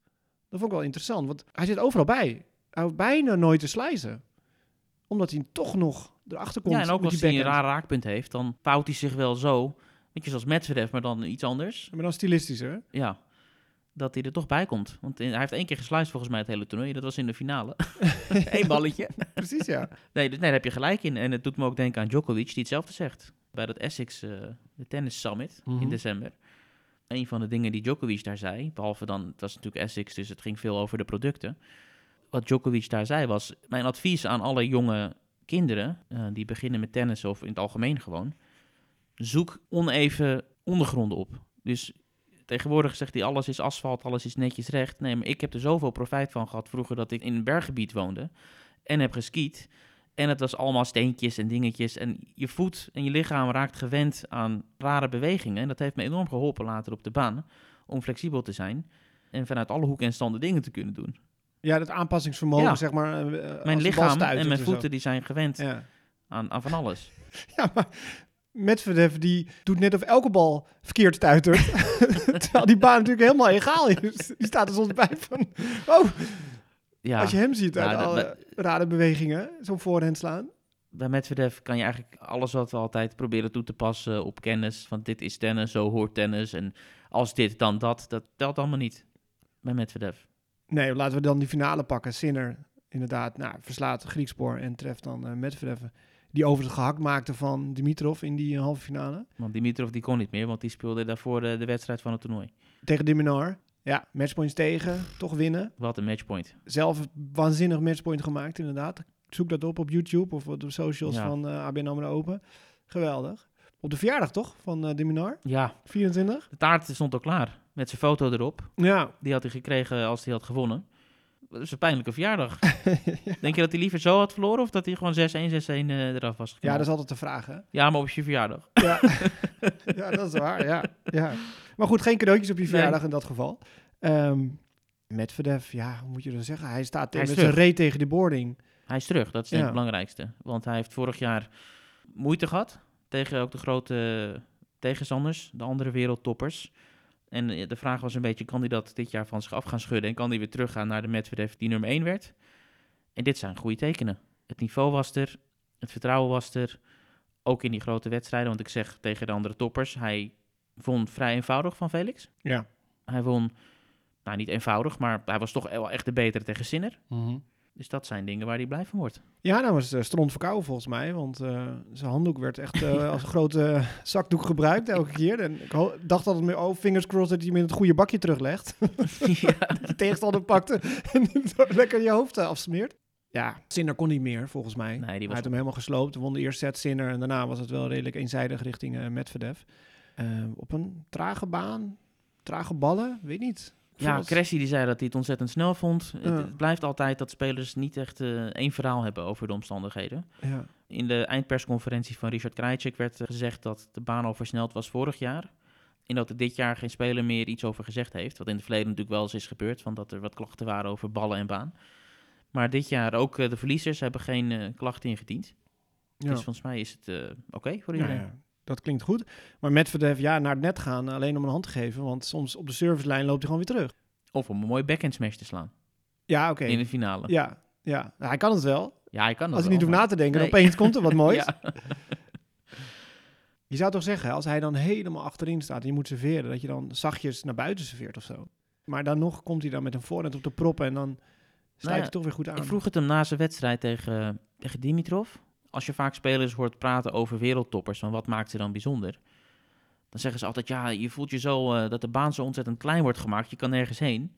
Dat vond ik wel interessant, want hij zit overal bij. Hij hoeft bijna nooit te slijzen. Omdat hij toch nog erachter komt ja en ook als hij een raar raakpunt heeft, dan vouwt hij zich wel zo. Weet je, zoals Medvedev, maar dan iets anders. Maar dan stilistischer. Ja, dat hij er toch bij komt. Want hij heeft één keer gesluist volgens mij het hele toernooi. Dat was in de finale. Eén balletje. Precies, ja. Nee, dus- nee, daar heb je gelijk in. En het doet me ook denken aan Djokovic, die hetzelfde zegt. Bij dat Essex, eh, de tennis summit Mhm. in december. Een van de dingen die Djokovic daar zei, behalve dan, het was natuurlijk Essex, dus het ging veel over de producten. Wat Djokovic daar zei was, mijn advies aan alle jonge kinderen, eh, die beginnen met tennis of in het algemeen gewoon, zoek oneven ondergronden op. Dus tegenwoordig zegt hij, alles is asfalt, alles is netjes recht. Nee, maar ik heb er zoveel profijt van gehad vroeger dat ik in een berggebied woonde en heb geskiet. En het was allemaal steentjes en dingetjes. En je voet en je lichaam raakt gewend aan rare bewegingen. En dat heeft me enorm geholpen later op de baan. Om flexibel te zijn. En vanuit alle hoeken en standen dingen te kunnen doen. Ja, dat aanpassingsvermogen, Ja. zeg maar. eh, Mijn lichaam en mijn voeten die zijn gewend Ja. aan, aan van alles. Ja, maar Medvedev die doet net of elke bal verkeerd stuitert. Terwijl die baan natuurlijk helemaal egaal is. Die staat er soms bij van... Oh, Ja, Als je hem ziet uit Nou, dat- alle rare bewegingen, zo'n voorhand slaan. bij Medvedev kan je eigenlijk alles wat we altijd proberen toe te passen op kennis. Van dit is tennis, zo hoort tennis. En als dit, dan dat. Dat telt allemaal niet bij Medvedev. Nee, laten we dan die finale pakken. Sinner, inderdaad, nou, verslaat Griekspoor en treft dan eh Medvedev. Die overigens gehakt maakte van Dimitrov in die eh, halve finale. Want Dimitrov die kon niet meer, want die speelde daarvoor de, de wedstrijd van het toernooi. Tegen Diminar. Ja, matchpoints tegen, toch winnen. Wat een matchpoint. Zelf een waanzinnig matchpoint gemaakt, inderdaad. Zoek dat op op YouTube of op de socials Ja. van eh ABN AMRO Open. Geweldig. Op de verjaardag toch, van eh Diminar? Ja, 24? de taart stond al klaar. Met zijn foto erop. Ja. Die had hij gekregen als hij had gewonnen. Dat is een pijnlijke verjaardag. Denk je dat hij liever zo had verloren of dat hij gewoon 6-1, 6-1 eh, eraf was ja, gekomen? dat is altijd de vraag, hè? ja, maar op je verjaardag. Ja, ja dat is waar. Ja, ja. Maar goed, geen cadeautjes op je verjaardag in dat geval. Ehm Medvedev, ja, hoe moet je dat zeggen? Hij staat Hij met zijn reet tegen de boarding. Hij is terug, dat is Ja. het belangrijkste. Want hij heeft vorig jaar moeite gehad tegen ook de grote tegenstanders, de andere wereldtoppers. En eh, de vraag was een beetje, kan hij dat dit jaar van zich af gaan schudden? En kan hij weer teruggaan naar de Medvedev die nummer 1 werd? En dit zijn goede tekenen. Het niveau was er, het vertrouwen was er. Ook in die grote wedstrijden, want ik zeg tegen de andere toppers, hij won vrij eenvoudig van Felix. Ja. Hij won, nou niet eenvoudig, maar hij was toch wel echt de betere tegen Sinner. Mhm. Dus dat zijn dingen waar hij blij van wordt. Ja, nou was uh, stront verkouden volgens mij, want eh, zijn handdoek werd echt eh, als een grote zakdoek gebruikt elke keer. En ik dacht altijd meer, oh, fingers crossed dat hij hem in het goede bakje teruglegt. ja, de tegenstander pakte en lekker je hoofd eh, afsmeert. Ja, Sinner kon niet meer, volgens mij. Nee, die Hij had hem helemaal gesloopt. Won de eerste set Sinner en daarna was het wel redelijk eenzijdig richting eh, Medvedev. Eh, op een trage baan, trage ballen, weet niet. Ja, Cressy die zei dat hij het ontzettend snel vond. Het- Ja. Het, blijft altijd dat spelers niet echt eh, één verhaal hebben over de omstandigheden. Ja. In de eindpersconferentie van Richard Krajicek werd eh, gezegd dat de baan al versneld was vorig jaar. En dat er dit jaar geen speler meer iets over gezegd heeft. Wat in het verleden natuurlijk wel eens is gebeurd, van dat er wat klachten waren over ballen en baan. Maar dit jaar ook eh, de verliezers hebben geen eh, klachten ingediend. Ja. Dus volgens mij is het eh, oké voor Ja, iedereen. Dat klinkt goed. Maar Medvedev, ja, naar het net gaan, alleen om een hand te geven. Want soms op de servicelijn loopt hij gewoon weer terug. Of om een mooie backhand smash te slaan Ja, oké. in de finale. Ja, ja, hij kan het wel. Ja, hij kan dat Als hij niet wel, hoeft maar- na te denken, Nee. opeens komt er wat moois. Ja. Je zou toch zeggen, als hij dan helemaal achterin staat en je moet serveren, dat je dan zachtjes naar buiten serveert of zo. Maar dan nog komt hij dan met een voorhand op de proppen en dan sluit Nou ja, hij toch weer goed aan. Ik vroeg het hem na zijn wedstrijd tegen, tegen Dimitrov. Als je vaak spelers hoort praten over wereldtoppers, van wat maakt ze dan bijzonder? Dan zeggen ze altijd, ja, je voelt je zo eh, dat de baan zo ontzettend klein wordt gemaakt. Je kan nergens heen.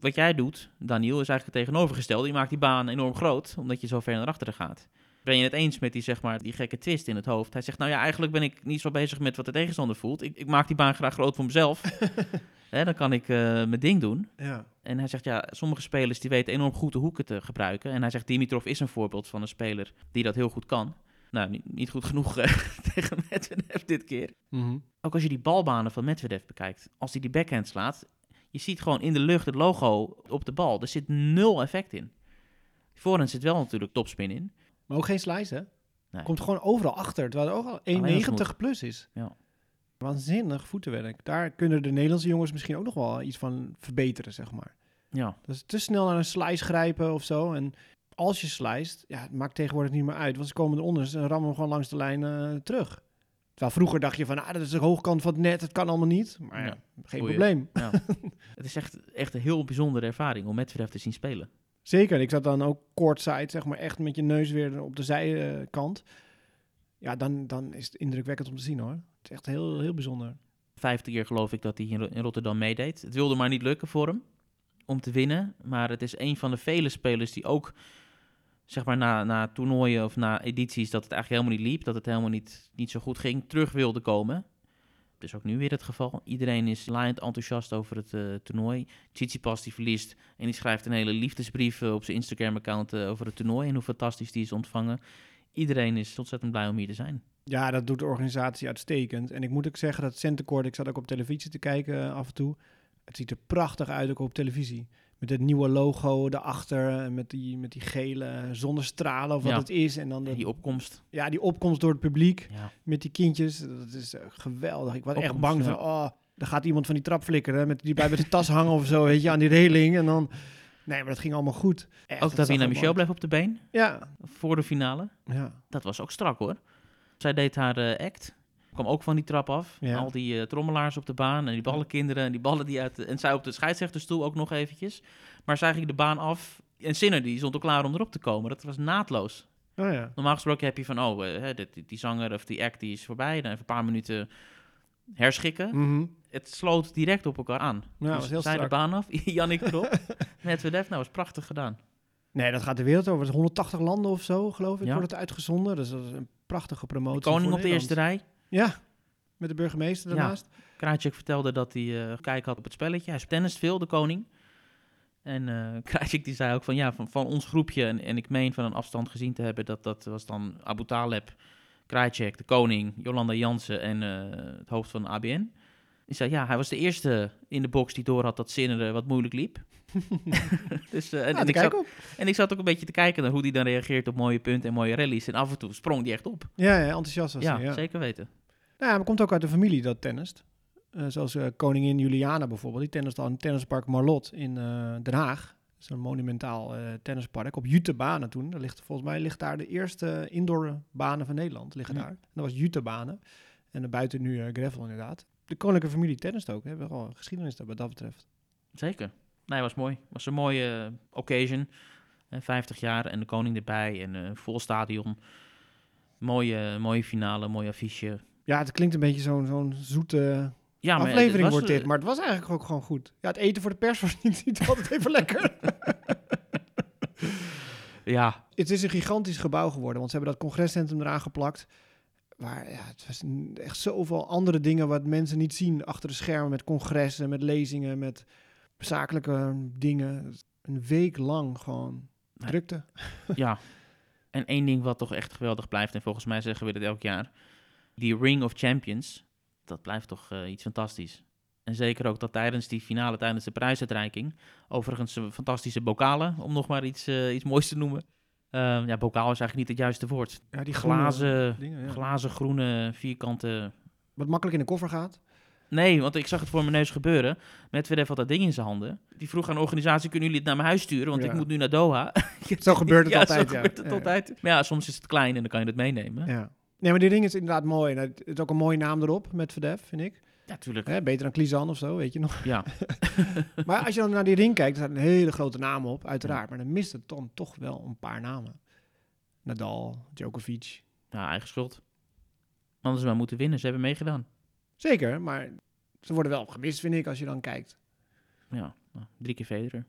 Wat jij doet, Daniel, is eigenlijk het tegenovergestelde. Je maakt die baan enorm groot, omdat je zo ver naar achteren gaat. Ben je het eens met die, zeg maar, die gekke twist in het hoofd? Hij zegt, nou ja, eigenlijk ben ik niet zo bezig met wat de tegenstander voelt. Ik, ik maak die baan graag groot voor mezelf. Hè, dan kan ik eh, mijn ding doen. Ja, En hij zegt, ja, sommige spelers die weten enorm goed de hoeken te gebruiken. En hij zegt, Dimitrov is een voorbeeld van een speler die dat heel goed kan. Nou, niet, niet goed genoeg eh, tegen Medvedev dit keer. Mhm. Ook als je die balbanen van Medvedev bekijkt. Als hij die backhand slaat, je ziet gewoon in de lucht het logo op de bal. Er zit nul effect in. Voorhand zit wel natuurlijk topspin in. maar ook geen slice, hè? Nee. Komt gewoon overal achter, terwijl er ook al Alleen 1,90 plus is. Ja. Waanzinnig voetenwerk. Daar kunnen de Nederlandse jongens misschien ook nog wel iets van verbeteren, zeg maar. Ja, Dat is te snel naar een slice grijpen of zo. En als je sliced, ja, het maakt tegenwoordig niet meer uit. Want ze komen eronder en rammen hem gewoon langs de lijn eh, terug. Terwijl vroeger dacht je van, ah, dat is de hoogkant van het net, het kan allemaal niet. Maar ja, geen probleem. ja. het is echt, echt een heel bijzondere ervaring om Medvedev te zien spelen. Zeker, ik zat dan ook courtside, zeg maar, echt met je neus weer op de zijkant. Ja, dan, dan is het indrukwekkend om te zien hoor. Het is echt heel, heel bijzonder. Vijfde keer geloof ik dat hij in Ro- in Rotterdam meedeed. Het wilde maar niet lukken voor hem om te winnen. Maar het is een van de vele spelers die ook, zeg maar, na, na toernooien of na edities dat het eigenlijk helemaal niet liep, dat het helemaal niet, niet zo goed ging, terug wilde komen. Dat is ook nu weer het geval. Iedereen is laaiend enthousiast over het eh, toernooi. Tsitsipas die verliest en die schrijft een hele liefdesbrief eh, op zijn Instagram-account eh, over het toernooi en hoe fantastisch die is ontvangen. Iedereen is ontzettend blij om hier te zijn. Ja, dat doet de organisatie uitstekend. En ik moet ook zeggen dat Centercourt, ik zat ook op televisie te kijken eh, af en toe. Het ziet er prachtig uit ook op televisie. Met het nieuwe logo erachter en met die, met die gele zonnestralen of wat Ja. het is. En dan de, die opkomst. ja, die opkomst door het publiek Ja. met die kindjes. Dat is eh, geweldig. Ik was echt bang ja. van, oh, er gaat iemand van die trap flikkeren. Met, die bij met de tas hangen of zo, weet je, aan die reling. En dan Nee, maar dat ging allemaal goed. Echt, Ook dat Davina Michel bleef op de been. Ja, voor de finale. ja. Dat was ook strak hoor. Zij deed haar eh, act. Kwam ook van die trap af. Ja. Al die eh, trommelaars op de baan en die ballenkinderen en die ballen die uit... de- en zij op de scheidsrechterstoel ook nog eventjes. Maar zij ging de baan af en Sinner die stond al klaar om erop te komen. Dat was naadloos. Oh ja. Normaal gesproken heb je van, oh, eh, die, die zanger of die act die is voorbij. Dan even een paar minuten herschikken. Mhm. Het sloot direct op elkaar aan. Ja, dus heel zij de baan af, Jannik erop. Medvedev, nou, was prachtig gedaan. Nee, dat gaat de wereld over. Het is 180 landen of zo, geloof ik, Ja. wordt het uitgezonden. Dus dat is een prachtige promotie. De koning op de eerste rij. Ja, met de burgemeester Ja. daarnaast. Krajcek vertelde dat hij eh kijk had op het spelletje. Hij tennist veel, de koning. En Krajcek die zei ook van ja, van, van ons groepje, en, en ik meen van een afstand gezien te hebben, dat dat was dan Abu Taleb, Krajcek, de koning, Jolanda Jansen en eh, het hoofd van ABN. Die zei ja, hij was de eerste in de box die door had dat Sinner eh, wat moeilijk liep. dus, eh, en, Ja, en ik zat, op. en ik zat ook een beetje te kijken naar hoe hij dan reageert op mooie punten en mooie rallies. En af en toe sprong hij echt op. Ja, ja, enthousiast was Ja, hij, ja. zeker weten. Nou ja, maar komt ook uit de familie dat tennist. Eh, zoals koningin Juliana bijvoorbeeld. Die tennist al in tennispark Marlot in Den Haag. Een monumentaal tennispark. Op Jutebanen toen. Daar ligt, volgens mij ligt daar de eerste indoor banen van Nederland. Liggen Hm. daar. En dat was Jutebanen. En buiten nu gravel inderdaad. De koninklijke familie tennist ook. We hebben een geschiedenis daar wat dat betreft. Zeker. Nee, was mooi. was een mooie eh, occasion. Eh, 50 jaar en de koning erbij en een vol stadion. Mooie, mooie finale, mooi affiche. Ja, het klinkt een beetje zo'n zo'n zoete Ja, maar aflevering wordt dit. eh, Maar het was eigenlijk ook gewoon goed. Ja, het eten voor de pers was niet, niet altijd even lekker. Ja, Het is een gigantisch gebouw geworden, want ze hebben dat congrescentrum eraan geplakt. Waar ja, het was echt zoveel andere dingen wat mensen niet zien achter de schermen. Met congressen, met lezingen, met zakelijke dingen. Een week lang gewoon Nee. drukte. ja. En één ding wat toch echt geweldig blijft, en volgens mij zeggen we dit elk jaar. Die Ring of Champions, dat blijft toch eh, iets fantastisch. En zeker ook dat tijdens die finale, tijdens de prijsuitreiking. Overigens eh, fantastische bokalen, om nog maar iets, eh, iets moois te noemen. Eh, ja, bokaal is eigenlijk niet het juiste woord. Ja, die groene Glazen, dingen, ja. glazen, groene, vierkante Wat makkelijk in de koffer gaat. Nee, want ik zag het voor mijn neus gebeuren. Medvedev had dat ding in zijn handen. Die vroeg aan de organisatie, kunnen jullie het naar mijn huis sturen? Want Ja. ik moet nu naar Doha. Zo gebeurt het ja, altijd, zo ja. gebeurt het Ja. altijd. Maar ja, soms is het klein en dan kan je het meenemen. Ja. Nee, maar die ring is inderdaad mooi. En het is ook een mooie naam erop, met Verdef, vind ik. Tuurlijk. Hè, beter dan Klizan of zo, weet je nog. Ja, Maar als je dan naar die ring kijkt, er staan hele grote namen op, uiteraard. Maar dan mist het dan toch wel een paar namen. Nadal, Djokovic. ja, eigen schuld. Anders maar moeten winnen. Ze hebben meegedaan. Zeker, maar ze worden wel gemist, vind ik, als je dan kijkt. Ja, nou, drie keer Federer.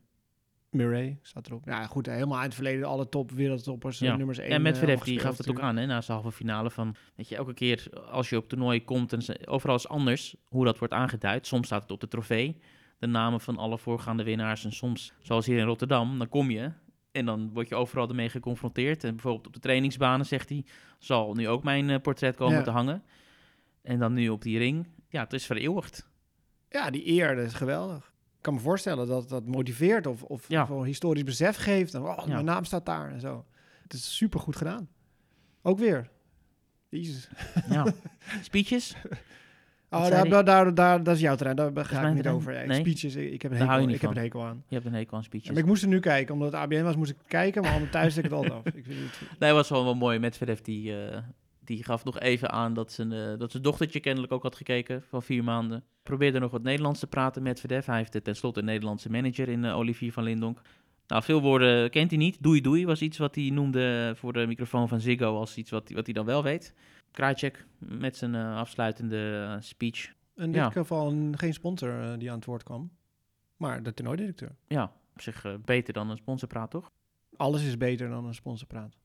Murray staat erop. Ja, goed, helemaal uit het verleden, alle top wereldtoppers, Ja. eh, nummers 1. En Medvedev die gaf het ook aan hè, na zijn halve finale. Van, weet je, elke keer als je op toernooi komt, en ze- overal is anders hoe dat wordt aangeduid. Soms staat het op de trofee, de namen van alle voorgaande winnaars. En soms, zoals hier in Rotterdam, dan kom je en dan word je overal ermee geconfronteerd. En bijvoorbeeld op de trainingsbanen, zegt hij, zal nu ook mijn eh, portret komen Ja. te hangen. En dan nu op die ring. Ja, het is vereeuwigd. Ja, die eer, dat is geweldig. Kan me voorstellen dat dat motiveert of, of, Ja. of historisch besef geeft. En, oh, Ja. mijn naam staat daar en zo. Het is super goed gedaan. Ook weer. Jezus. Ja. Speeches? Oh, daar, daar, daar, daar, dat is jouw terrein. Daar ga ik niet terrein. over. Nee? Speeches, ik ik heb een hekel, ik heb een hekel aan. Je hebt een hekel aan speeches. Ja, maar ik moest er nu kijken. Omdat het ABN was, moest ik kijken. Maar anders thuis zet ik het altijd af. Ik vind het, Nee, was wel wel mooi. Medvedev die, eh, die gaf nog even aan dat zijn, eh, dat zijn dochtertje kennelijk ook had gekeken van vier maanden. Probeerde nog wat Nederlands te praten met Medvedev. Hij heeft tenslotte een Nederlandse manager in eh, Olivier van Lindonk. Nou, veel woorden kent hij niet. Doei doei was iets wat hij noemde voor de microfoon van Ziggo als iets wat, wat hij dan wel weet. Krajcek met zijn eh, afsluitende speech. in dit Ja. geval een, geen sponsor die aan het woord kwam. Maar de toernooidirecteur. Ja, op zich beter dan een sponsorpraat, toch? Alles is beter dan een sponsorpraat.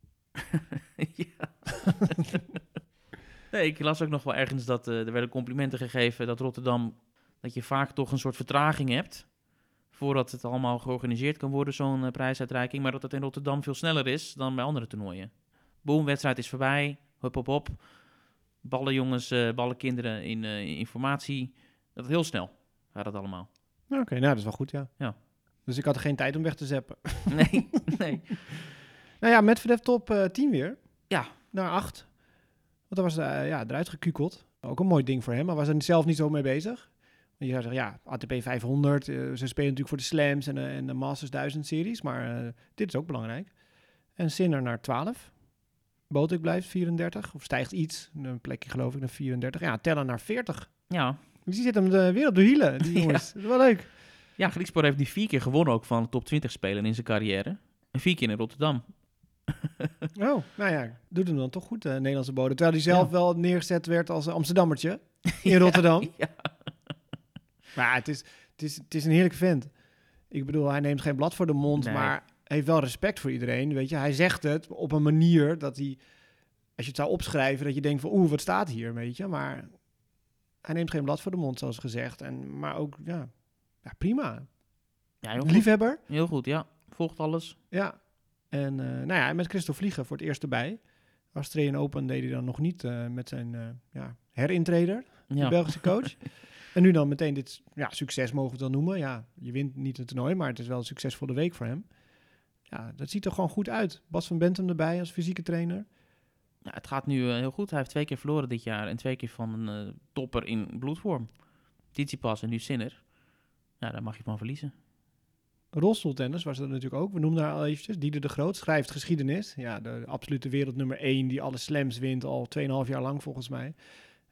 ja. nee, ik las ook nog wel ergens dat eh, er werden complimenten gegeven dat Rotterdam, dat je vaak toch een soort vertraging hebt voordat het allemaal georganiseerd kan worden, zo'n eh, prijsuitreiking, maar dat het in Rotterdam veel sneller is dan bij andere toernooien. Boom, wedstrijd is voorbij, hop hop hop, ballen jongens, eh, ballen kinderen in informatie, dat heel snel gaat het allemaal. Oké, nou dat is wel goed, ja. Ja. Dus ik had geen tijd om weg te zeppen. Nee, nee. Nou ja, Medvedev top eh 10 weer. Ja. Naar 8. Want dat was eh, ja, eruit gekukeld. Ook een mooi ding voor hem, maar was er zelf niet zo mee bezig. En je zou zeggen, ja, ATP 500, eh, ze spelen natuurlijk voor de Slams en, de- en de Masters 1000 series, maar eh, dit is ook belangrijk. En Sinner naar 12. Botik blijft 34, of stijgt iets, een plekje geloof ik naar 34. Ja, Tellen naar 40. Ja, Dus die zit hem de weer op de hielen, die Ja. jongens. Dat is wel leuk. ja Griekspoor heeft die vier keer gewonnen ook van de top 20 spelen in zijn carrière. En vier keer in Rotterdam. Oh, nou ja, doet hem dan toch goed, de Nederlandse bodem. Terwijl hij zelf Ja. wel neergezet werd als Amsterdammertje in Rotterdam. Ja, Maar het is, het, is, het is een heerlijke vent. Ik bedoel, hij neemt geen blad voor de mond, Nee. maar heeft wel respect voor iedereen. Weet je, hij zegt het op een manier dat hij, als je het zou opschrijven, dat je denkt van oeh, wat staat hier, weet je. Maar hij neemt geen blad voor de mond, zoals gezegd. En, maar ook, ja, ja prima. ja heel. Liefhebber, heel goed, ja. Volgt alles. ja. En eh, nou ja, met Christophe Vliegen voor het eerst erbij. Australian Open deed hij dan nog niet eh, met zijn eh, ja, herintreder, de. Belgische coach. en nu dan meteen dit ja, succes mogen we het dan noemen. Ja, je wint niet het toernooi, maar het is wel een succesvolle week voor hem. Ja, dat ziet er gewoon goed uit. Bas van Bentum erbij als fysieke trainer. Ja, het gaat nu heel goed. Hij heeft twee keer verloren dit jaar en twee keer van een topper in bloedvorm. Tsitsipas en nu Sinner. Ja, daar mag je van verliezen. Rolstoeltennis was dat natuurlijk ook. We noemden haar al eventjes. Dieder de Groot schrijft geschiedenis. Ja, de absolute wereldnummer 1 die alle slams wint al 2,5 jaar lang volgens mij.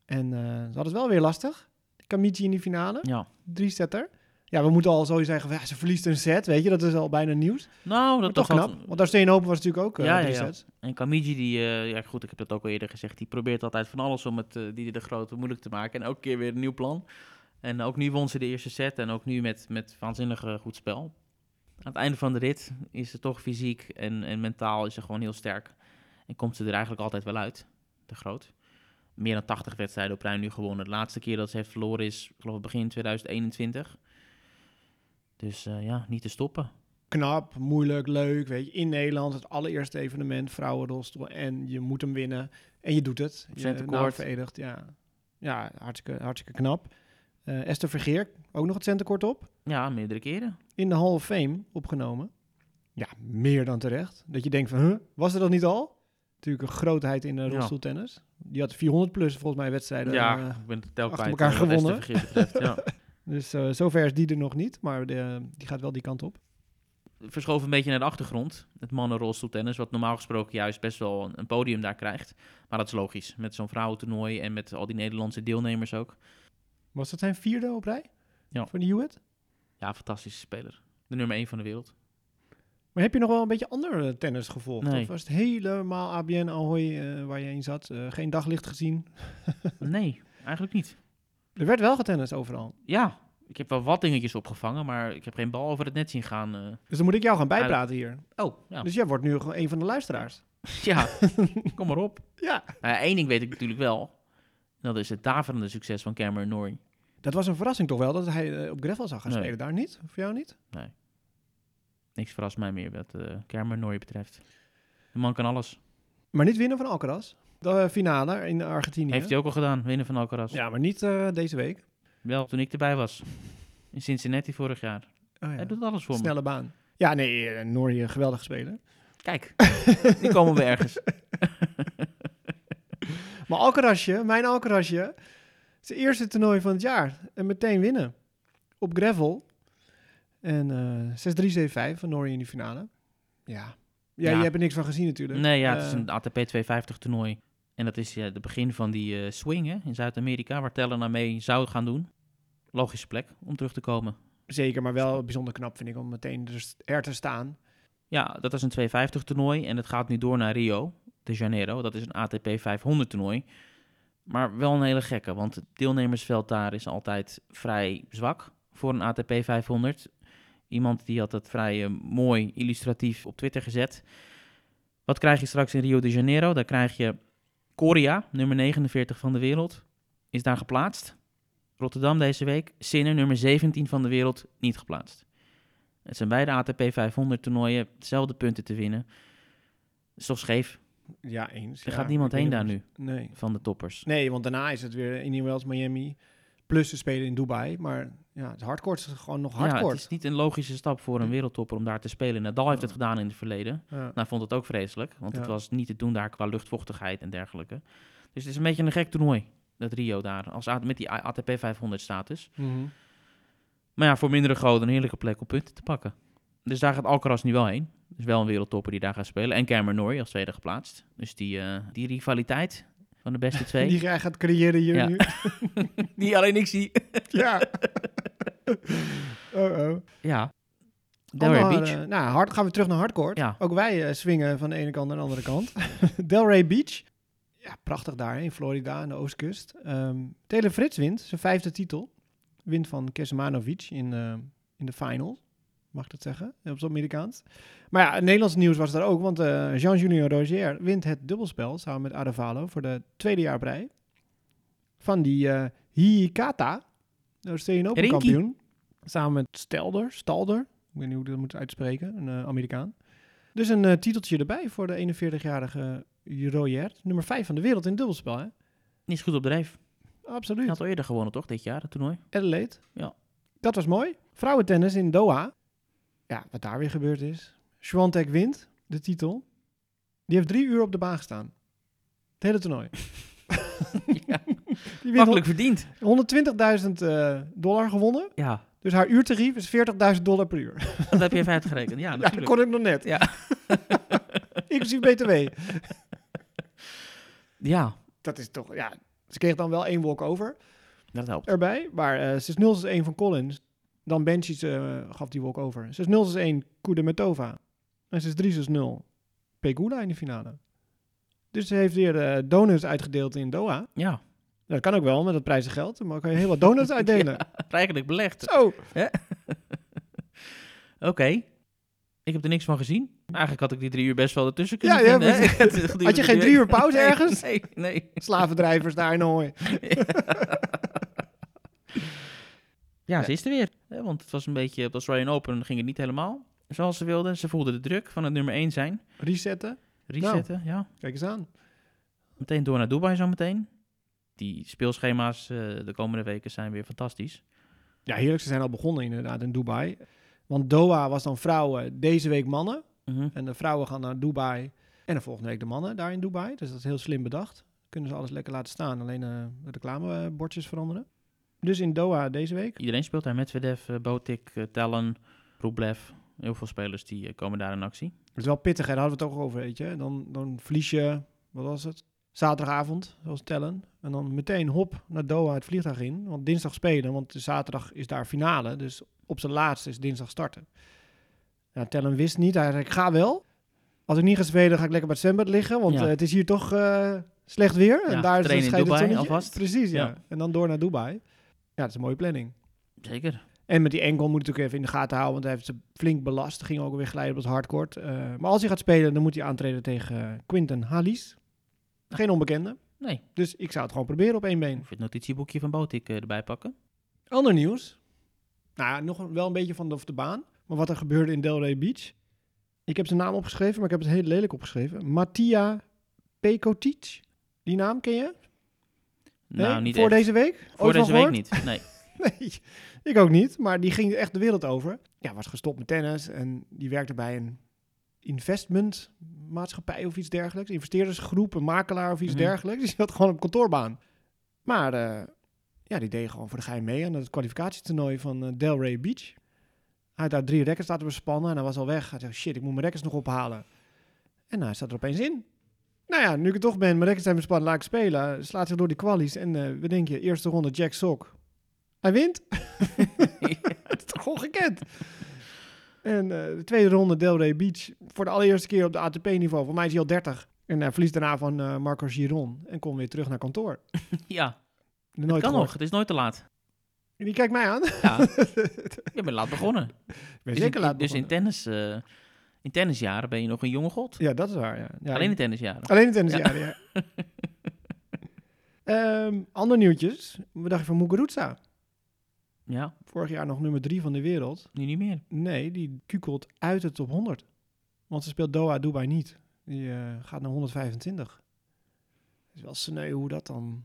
En eh, ze had het wel weer lastig. Kamichi in die finale. Ja. Drie setter. Ja, we moeten al zo zeggen, ja, ze verliest een set, weet je. Dat is al bijna nieuws. Nou, dat toch knap. Want Australian Open was natuurlijk ook eh, Ja, ja, drie ja. sets. En Kamiji, die, eh, ja goed, ik heb dat ook al eerder gezegd, die probeert altijd van alles om het eh, die de Grote moeilijk te maken. En elke keer weer een nieuw plan. En ook nu won ze de eerste set en ook nu met, met waanzinnig goed spel. Aan het einde van de rit is ze toch fysiek en, en mentaal is ze gewoon heel sterk. En komt ze er eigenlijk altijd wel uit, de Groot. Meer dan 80 wedstrijden op rij nu gewonnen. De laatste keer dat ze heeft verloren is, ik geloof ik, begin 2021. Dus eh, ja, niet te stoppen. knap, moeilijk, leuk. Weet je, in Nederland het allereerste evenement, vrouwenrolstoel. En je moet hem winnen. En je doet het. Je naam verenigd, ja. Ja, hartstikke, hartstikke knap. Eh, Esther Vergeer, ook nog het centenkort op. Ja, meerdere keren. In de Hall of Fame opgenomen. Ja, meer dan terecht. Dat je denkt van, huh, was er dat niet al? Natuurlijk een grootheid in de Ja. rolstoeltennis. Die had 400 plus volgens mij wedstrijden. ja, eh, ik ben het achter elkaar eh, gewonnen. Esther Vergeer betreft, ja. dus eh, zover is die er nog niet. Maar de, die gaat wel die kant op. verschoven een beetje naar de achtergrond. Het mannenrolstoeltennis, wat normaal gesproken juist best wel een, een podium daar krijgt. Maar dat is logisch, met zo'n vrouwentoernooi en met al die Nederlandse deelnemers ook. Was dat zijn vierde op rij? Ja. Voor de Hewitt? Ja, fantastische speler. De nummer 1 van de wereld. Maar heb je nog wel een beetje andere tennis gevolgd? Nee. Of was het helemaal ABN Ahoy eh, waar je in zat? Eh, geen daglicht gezien? Nee, eigenlijk niet. Er werd wel getennist overal. Ja, ik heb wel wat dingetjes opgevangen, maar ik heb geen bal over het net zien gaan. eh. Dus dan moet ik jou gaan bijpraten hier. Oh, ja. Dus jij wordt nu gewoon een van de luisteraars. ja, kom maar op. Ja. Nou ja, één ding weet ik natuurlijk wel. Dat is het daverende succes van Cameron Norrie. Dat was een verrassing toch wel, dat hij eh, op gravel zou gaan Nee. spelen. Daar niet? Voor jou niet? Niks verrast mij meer wat eh Cameron Norrie betreft. De man kan alles. Maar niet winnen van Alcaraz. De eh, finale in Argentinië. Heeft hij ook al gedaan, winnen van Alcaraz. Ja, maar niet deze week. Wel, toen ik erbij was. In Cincinnati vorig jaar. Oh, ja. Hij doet alles voor me. Snelle baan. Ja, nee, Norrie, een geweldige speler. Kijk, nu komen we ergens. Maar Alcarazje, mijn Alcarazje, zijn eerste toernooi van het jaar. En meteen winnen. Op gravel. En eh 6-3-7-5 van Norrie in die finale. Ja. Ja, Ja. je hebt er niks van gezien natuurlijk. Nee, ja, het is Eh, een ATP 250 toernooi. En dat is de begin van die eh, swing hè, in Zuid-Amerika, waar Teller naar mee zou gaan doen. Logische plek om terug te komen. Zeker, maar wel bijzonder knap vind ik om meteen er, er te staan. Ja, dat is een 250 toernooi en het gaat nu door naar Rio de Janeiro. Dat is een ATP 500 toernooi. Maar wel een hele gekke, want het deelnemersveld daar is altijd vrij zwak voor een ATP 500. Iemand die had dat vrij eh, mooi illustratief op Twitter gezet. Wat krijg je straks in Rio de Janeiro? Daar krijg je Coria, nummer 49 van de wereld, is daar geplaatst. Rotterdam deze week, Sinner, nummer 17 van de wereld, niet geplaatst. Het zijn beide ATP 500 toernooien, hetzelfde punten te winnen. Dat toch scheef? Ja, eens. Er ja, gaat niemand heen daar nu. Nee. van de toppers. nee, want daarna is het weer Indian Wells, Miami. Plus ze spelen in Dubai. Maar ja, het hardcourt is gewoon nog Ja, het is niet een logische stap voor een wereldtopper om daar te spelen. Nadal heeft het gedaan in het verleden. Ja. Nou, vond het ook vreselijk, want het was niet te doen daar qua luchtvochtigheid en dergelijke. Dus het is een beetje een gek toernooi. Dat Rio daar, als, met die ATP 500 status. Mhm. Maar ja, voor mindere goden een heerlijke plek om punten te pakken. Dus daar gaat Alcaraz nu wel heen. Dus wel een wereldtopper die daar gaat spelen. En Cameron Norrie als tweede geplaatst. Dus die, eh, die rivaliteit van de beste twee, Die jij gaat creëren hier Ja. nu. die alleen ik zie. ja. oh, oh. Ja. Delray Beach. eh, nou, hard, gaan we terug naar hardcourt. Ja. Ook wij eh, swingen van de ene kant naar de andere kant. Delray Beach. Ja, prachtig daar in Florida, aan de oostkust. Ehm Taylor Frits wint zijn vijfde titel. Wint van Kesmanovic in, in de final. Mag ik dat zeggen? Op het Amerikaans. Maar ja, het Nederlands nieuws was daar ook. Want eh, Jean-Julien Rogier wint het dubbelspel samen met Adavalo voor de tweede jaar rij. Van die eh Hikata, de Australian Open Rinky. kampioen. Samen met Stelder, Stalder. Ik weet niet hoe ik dat moet uitspreken. Een eh, Amerikaan. Dus een titeltje erbij voor de 41-jarige Royer. Nummer 5 van de wereld in dubbelspel, hè? Is goed op de reef. Absoluut. Hij had al eerder gewonnen, toch? Dit jaar, het toernooi. Adelaide. Ja. Dat was mooi. Vrouwentennis in Doha. Ja, wat daar weer gebeurd is. Swiatek wint de titel. Die heeft drie uur op de baan gestaan. Het hele toernooi. ja, Die makkelijk verdiend. hon- 120.000 eh, dollar gewonnen. Ja, Dus haar uurtarief is 40.000 dollar per uur. dat heb je even uitgerekend. Ja, Ja, dat kon ik nog net. Ja. Inclusief BTW. Ja, Dat is toch, ja. Ze kreeg dan wel één walk over dat helpt. erbij. Maar eh 6-0 is 1 van Collins. Dan Benchies eh gaf die walk over. 6-0 is 1 Kudermetova. En 6-3 is 0 Pegula in de finale. Dus ze heeft weer eh, donuts uitgedeeld in Doha. Ja, dat kan ook wel met dat prijzengeld. Maar dan kan je heel wat donuts uitdelen. Ja, rijkelijk belegd. Zo. Oké. Ik heb er niks van gezien. Eigenlijk had ik die drie uur best wel ertussen kunnen Ja, ja, vinden. hè? Had je geen drie uur pauze ergens? Nee, nee. Slavendrijvers daar in Ahoy. Ja, ze is er weer. Want het was een beetje, op de Australian Open ging het niet helemaal zoals ze wilden. Ze voelden de druk van het nummer 1 zijn. Resetten. Resetten, ja. Kijk eens aan. Meteen door naar Dubai zo meteen. Die speelschema's eh, de komende weken zijn weer fantastisch. Ja, heerlijk. Ze zijn al begonnen inderdaad in Dubai. Want Doha was dan vrouwen, deze week mannen. Mhm. En de vrouwen gaan naar Dubai. En de volgende week de mannen daar in Dubai. Dus dat is heel slim bedacht. Kunnen ze alles lekker laten staan. Alleen eh, de reclamebordjes veranderen. Dus in Doha deze week. Iedereen speelt daar. Medvedev, uh, Botik, uh, Tellen, Rublev. Heel veel spelers die uh, komen daar in actie. Het is wel pittig, hè? daar hadden we het ook over, weet je. Dan, dan verlies je, wat was het? Zaterdagavond, zoals tellen. En dan meteen hop naar Doha het vliegtuig in. Want dinsdag spelen, want zaterdag is daar finale. Dus op zijn laatste is dinsdag starten. Nou, Tellen wist niet. Hij zei, ik ga wel. Als ik niet ga spelen, ga ik lekker bij het zwembad liggen. Want Ja. eh, het is hier toch eh, slecht weer. Ja, en daar is trainen in het Dubai alvast. Precies, ja. Ja. En dan door naar Dubai. Ja, dat is een mooie planning. Zeker. En met die enkel moet je natuurlijk even in de gaten houden, want hij heeft ze flink belast. Ging ook weer glijden op het hardcourt. Eh, maar als hij gaat spelen, dan moet hij aantreden tegen eh, Quinten Hallis. Geen onbekende. Nee, Dus ik zou het gewoon proberen op één been. of het notitieboekje van Botik uh, erbij pakken. Ander nieuws. Nou, nog wel een beetje van de, de baan. Maar wat er gebeurde in Delray Beach. Ik heb zijn naam opgeschreven, maar ik heb het heel lelijk opgeschreven. Mattia Pekotic. Die naam ken je? Nou, niet Voor echt. deze week? Voor Ooit deze week niet. Nee. Nee, ik ook niet. Maar die ging echt de wereld over. Ja, was gestopt met tennis en die werkte bij een investmentmaatschappij of iets dergelijks. Investeerdersgroep, een makelaar of iets Mhm. dergelijks. Die zat gewoon op kantoorbaan. Maar eh, ja, die deed gewoon voor de geheim mee aan het kwalificatietoernooi van eh, Delray Beach. Hij had daar drie rekkers laten bespannen en hij was al weg. Hij dacht, shit, ik moet mijn rekkers nog ophalen. En hij staat er opeens in. Nou ja, nu ik er toch ben, mijn rekkers zijn bespannen, laat ik spelen. Slaat zich door die kwalies en uh, we denken, eerste ronde Jack Sock. Hij wint. Het is toch ongekend. En uh, de tweede ronde Delray Beach. Voor de allereerste keer op de ATP-niveau. Voor mij is hij al 30. En hij verliest daarna van uh, Marco Giron. En komt weer terug naar kantoor. ja, nooit het kan gehoord. nog. Het is nooit te laat. Die kijkt mij aan. Ja, je bent laat begonnen. Ik ben Dus, zeker in, laat dus in, begonnen. tennis, in tennisjaren ben je nog een jonge god. Ja, dat is waar, ja. ja Alleen in tennisjaren. Alleen in tennisjaren, ja. ja. um, ander nieuwtjes. Wat dacht je van Muguruza? Ja, Vorig jaar nog nummer drie van de wereld. nu niet meer. Nee, die kukelt uit de top 100. Want ze speelt Doha Dubai niet. Die uh, gaat naar 125. Het is wel sneu hoe dat dan...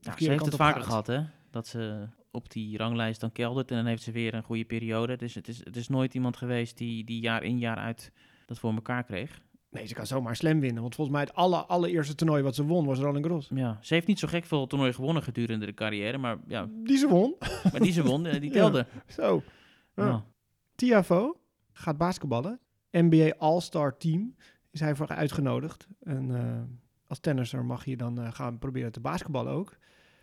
Ja, ze heeft het vaker gehad, hè? Dat ze op die ranglijst dan keldert en dan heeft ze weer een goede periode. Dus het is, het is nooit iemand geweest die, die jaar in jaar uit dat voor elkaar kreeg. Nee, ze kan zomaar slam winnen. Want volgens mij het alle, allereerste toernooi wat ze won was Roland Garros. Ja, ze heeft niet zo gek veel toernooien gewonnen gedurende de carrière, maar ja, Die ze won. maar die ze won, eh, die Ja. telde. Zo. Ja. Tiafo gaat basketballen. NBA All-Star Team is hij voor uitgenodigd. En eh, als tennisser mag je dan eh, gaan proberen te basketballen ook.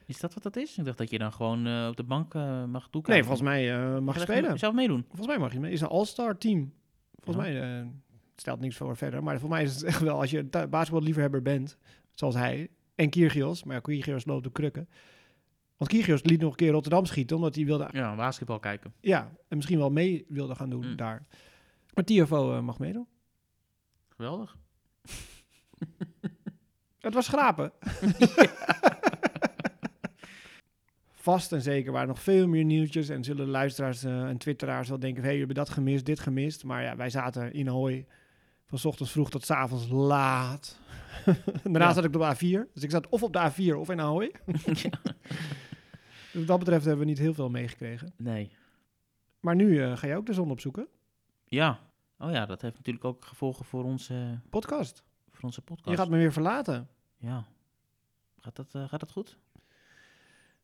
Is dat wat dat is? Ik dacht dat je dan gewoon eh, op de bank eh, mag toekijken. Nee, volgens mij eh, mag je spelen. je zelf meedoen. Volgens mij mag je mee. Is een All-Star Team. Volgens Ja. mij stelt niks voor verder. Maar voor mij is het echt wel, als je basketballiefhebber bent, zoals hij, en Kyrgios. Maar ja, Kyrgios loopt op krukken. Want Kyrgios liet nog een keer Rotterdam schieten, omdat hij wilde, Ja, basketbal kijken. ja, en misschien wel mee wilde gaan doen Mm. daar. Maar eh, mag meedoen. Geweldig. Het was schrapen. Vast en zeker waren nog veel meer nieuwtjes. En zullen de luisteraars eh, en twitteraars wel denken... hé, hey, jullie hebben dat gemist, dit gemist. Maar ja, wij zaten in Ahoy van ochtends vroeg tot 's avonds laat. Daarna Ja. zat ik op de A4. Dus ik zat of op de A4 of in Ahoy. Ja. Dus wat dat betreft hebben we niet heel veel meegekregen. Nee. Maar nu eh, ga je ook de zon opzoeken. Ja. Oh ja, dat heeft natuurlijk ook gevolgen voor onze, Podcast. voor onze podcast. Je gaat me weer verlaten. Ja. Gaat dat, eh, gaat dat goed?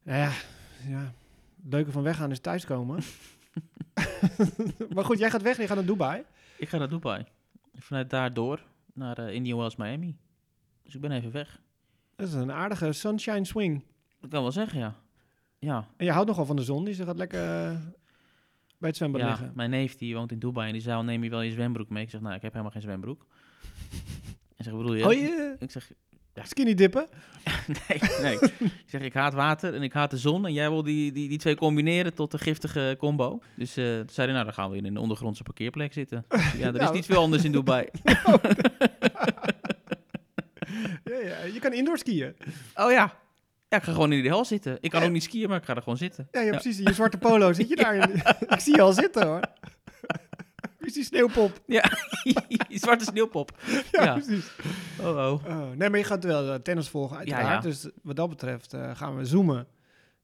Ja, ja. Het leuke van weggaan is thuiskomen. maar goed, jij gaat weg en je gaat naar Dubai. Ik ga naar Dubai. Vanuit daar door naar eh, Indian Wells Miami. Dus ik ben even weg. Dat is een aardige sunshine swing. Dat kan wel zeggen, ja. Ja, En je houdt nogal van de zon, dus je gaat lekker eh, bij het zwembad ja liggen. mijn neef die woont in Dubai en die zei, al, neem je wel je zwembroek mee? Ik zeg, nou, ik heb helemaal geen zwembroek. Hij zegt, wat bedoel je? Oh, je Ik zeg, skinny dippen? nee, nee. ik zeg, ik haat water en ik haat de zon. En jij wil die, die, die twee combineren tot een giftige combo. Dus eh toen zei hij, nou, dan gaan we in een ondergrondse parkeerplek zitten. Ja, er is niet veel anders in Dubai. ja, ja, je kan indoor skiën. oh ja. Ja, ik ga gewoon in de hel zitten. Ik kan Ja. ook niet skiën, maar ik ga er gewoon zitten. Ja, ja, precies. In je zwarte polo zit je daar. ik zie je al zitten hoor. Die sneeuwpop? Die zwarte sneeuwpop. Ja, Ja. precies. Oh, oh. Oh, nee, maar je gaat wel eh, tennis volgen, uiteraard. ja. Dus wat dat betreft eh, gaan we zoomen.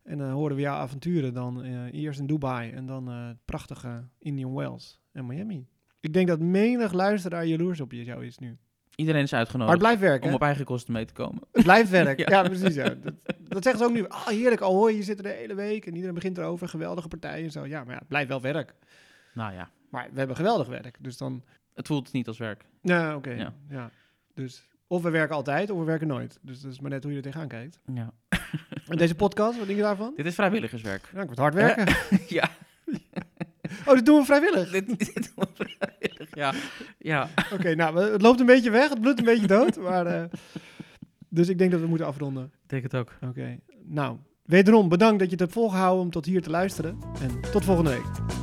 En dan horen we jouw avonturen dan eh, eerst in Dubai en dan het prachtige Indian Wells en Miami. Ik denk dat menig luisteraar jaloers op je zo is nu. Iedereen is Maar uitgenodigd het blijft werken. om hè? op eigen kosten mee te komen. Het blijft werk. ja. Ja. precies. Ja. Dat, dat zeggen ze ook nu. Ah, heerlijk. Al hoor je, je zit er de hele week en iedereen begint erover. Geweldige partijen en zo. Ja, maar ja, het blijft wel werk. Nou ja, Maar we hebben geweldig werk. Dus dan... het voelt niet als werk. Nou, oké. Ja. Ja. Dus of we werken altijd of we werken nooit. Dus dat is maar net hoe je er tegenaan kijkt. Ja. En deze podcast, wat denk je daarvan? Dit is vrijwilligerswerk. Ja, ik word hard werken. ja, Oh, dat doen we vrijwillig. dit, dit doen we vrijwillig. Ja, ja. Oké, nou, het loopt een beetje weg. Het bloedt een beetje dood. Maar, eh, dus ik denk dat we moeten afronden. ik denk het ook. Oké. Nou, wederom bedankt dat je het hebt volgehouden om tot hier te luisteren. En tot volgende week.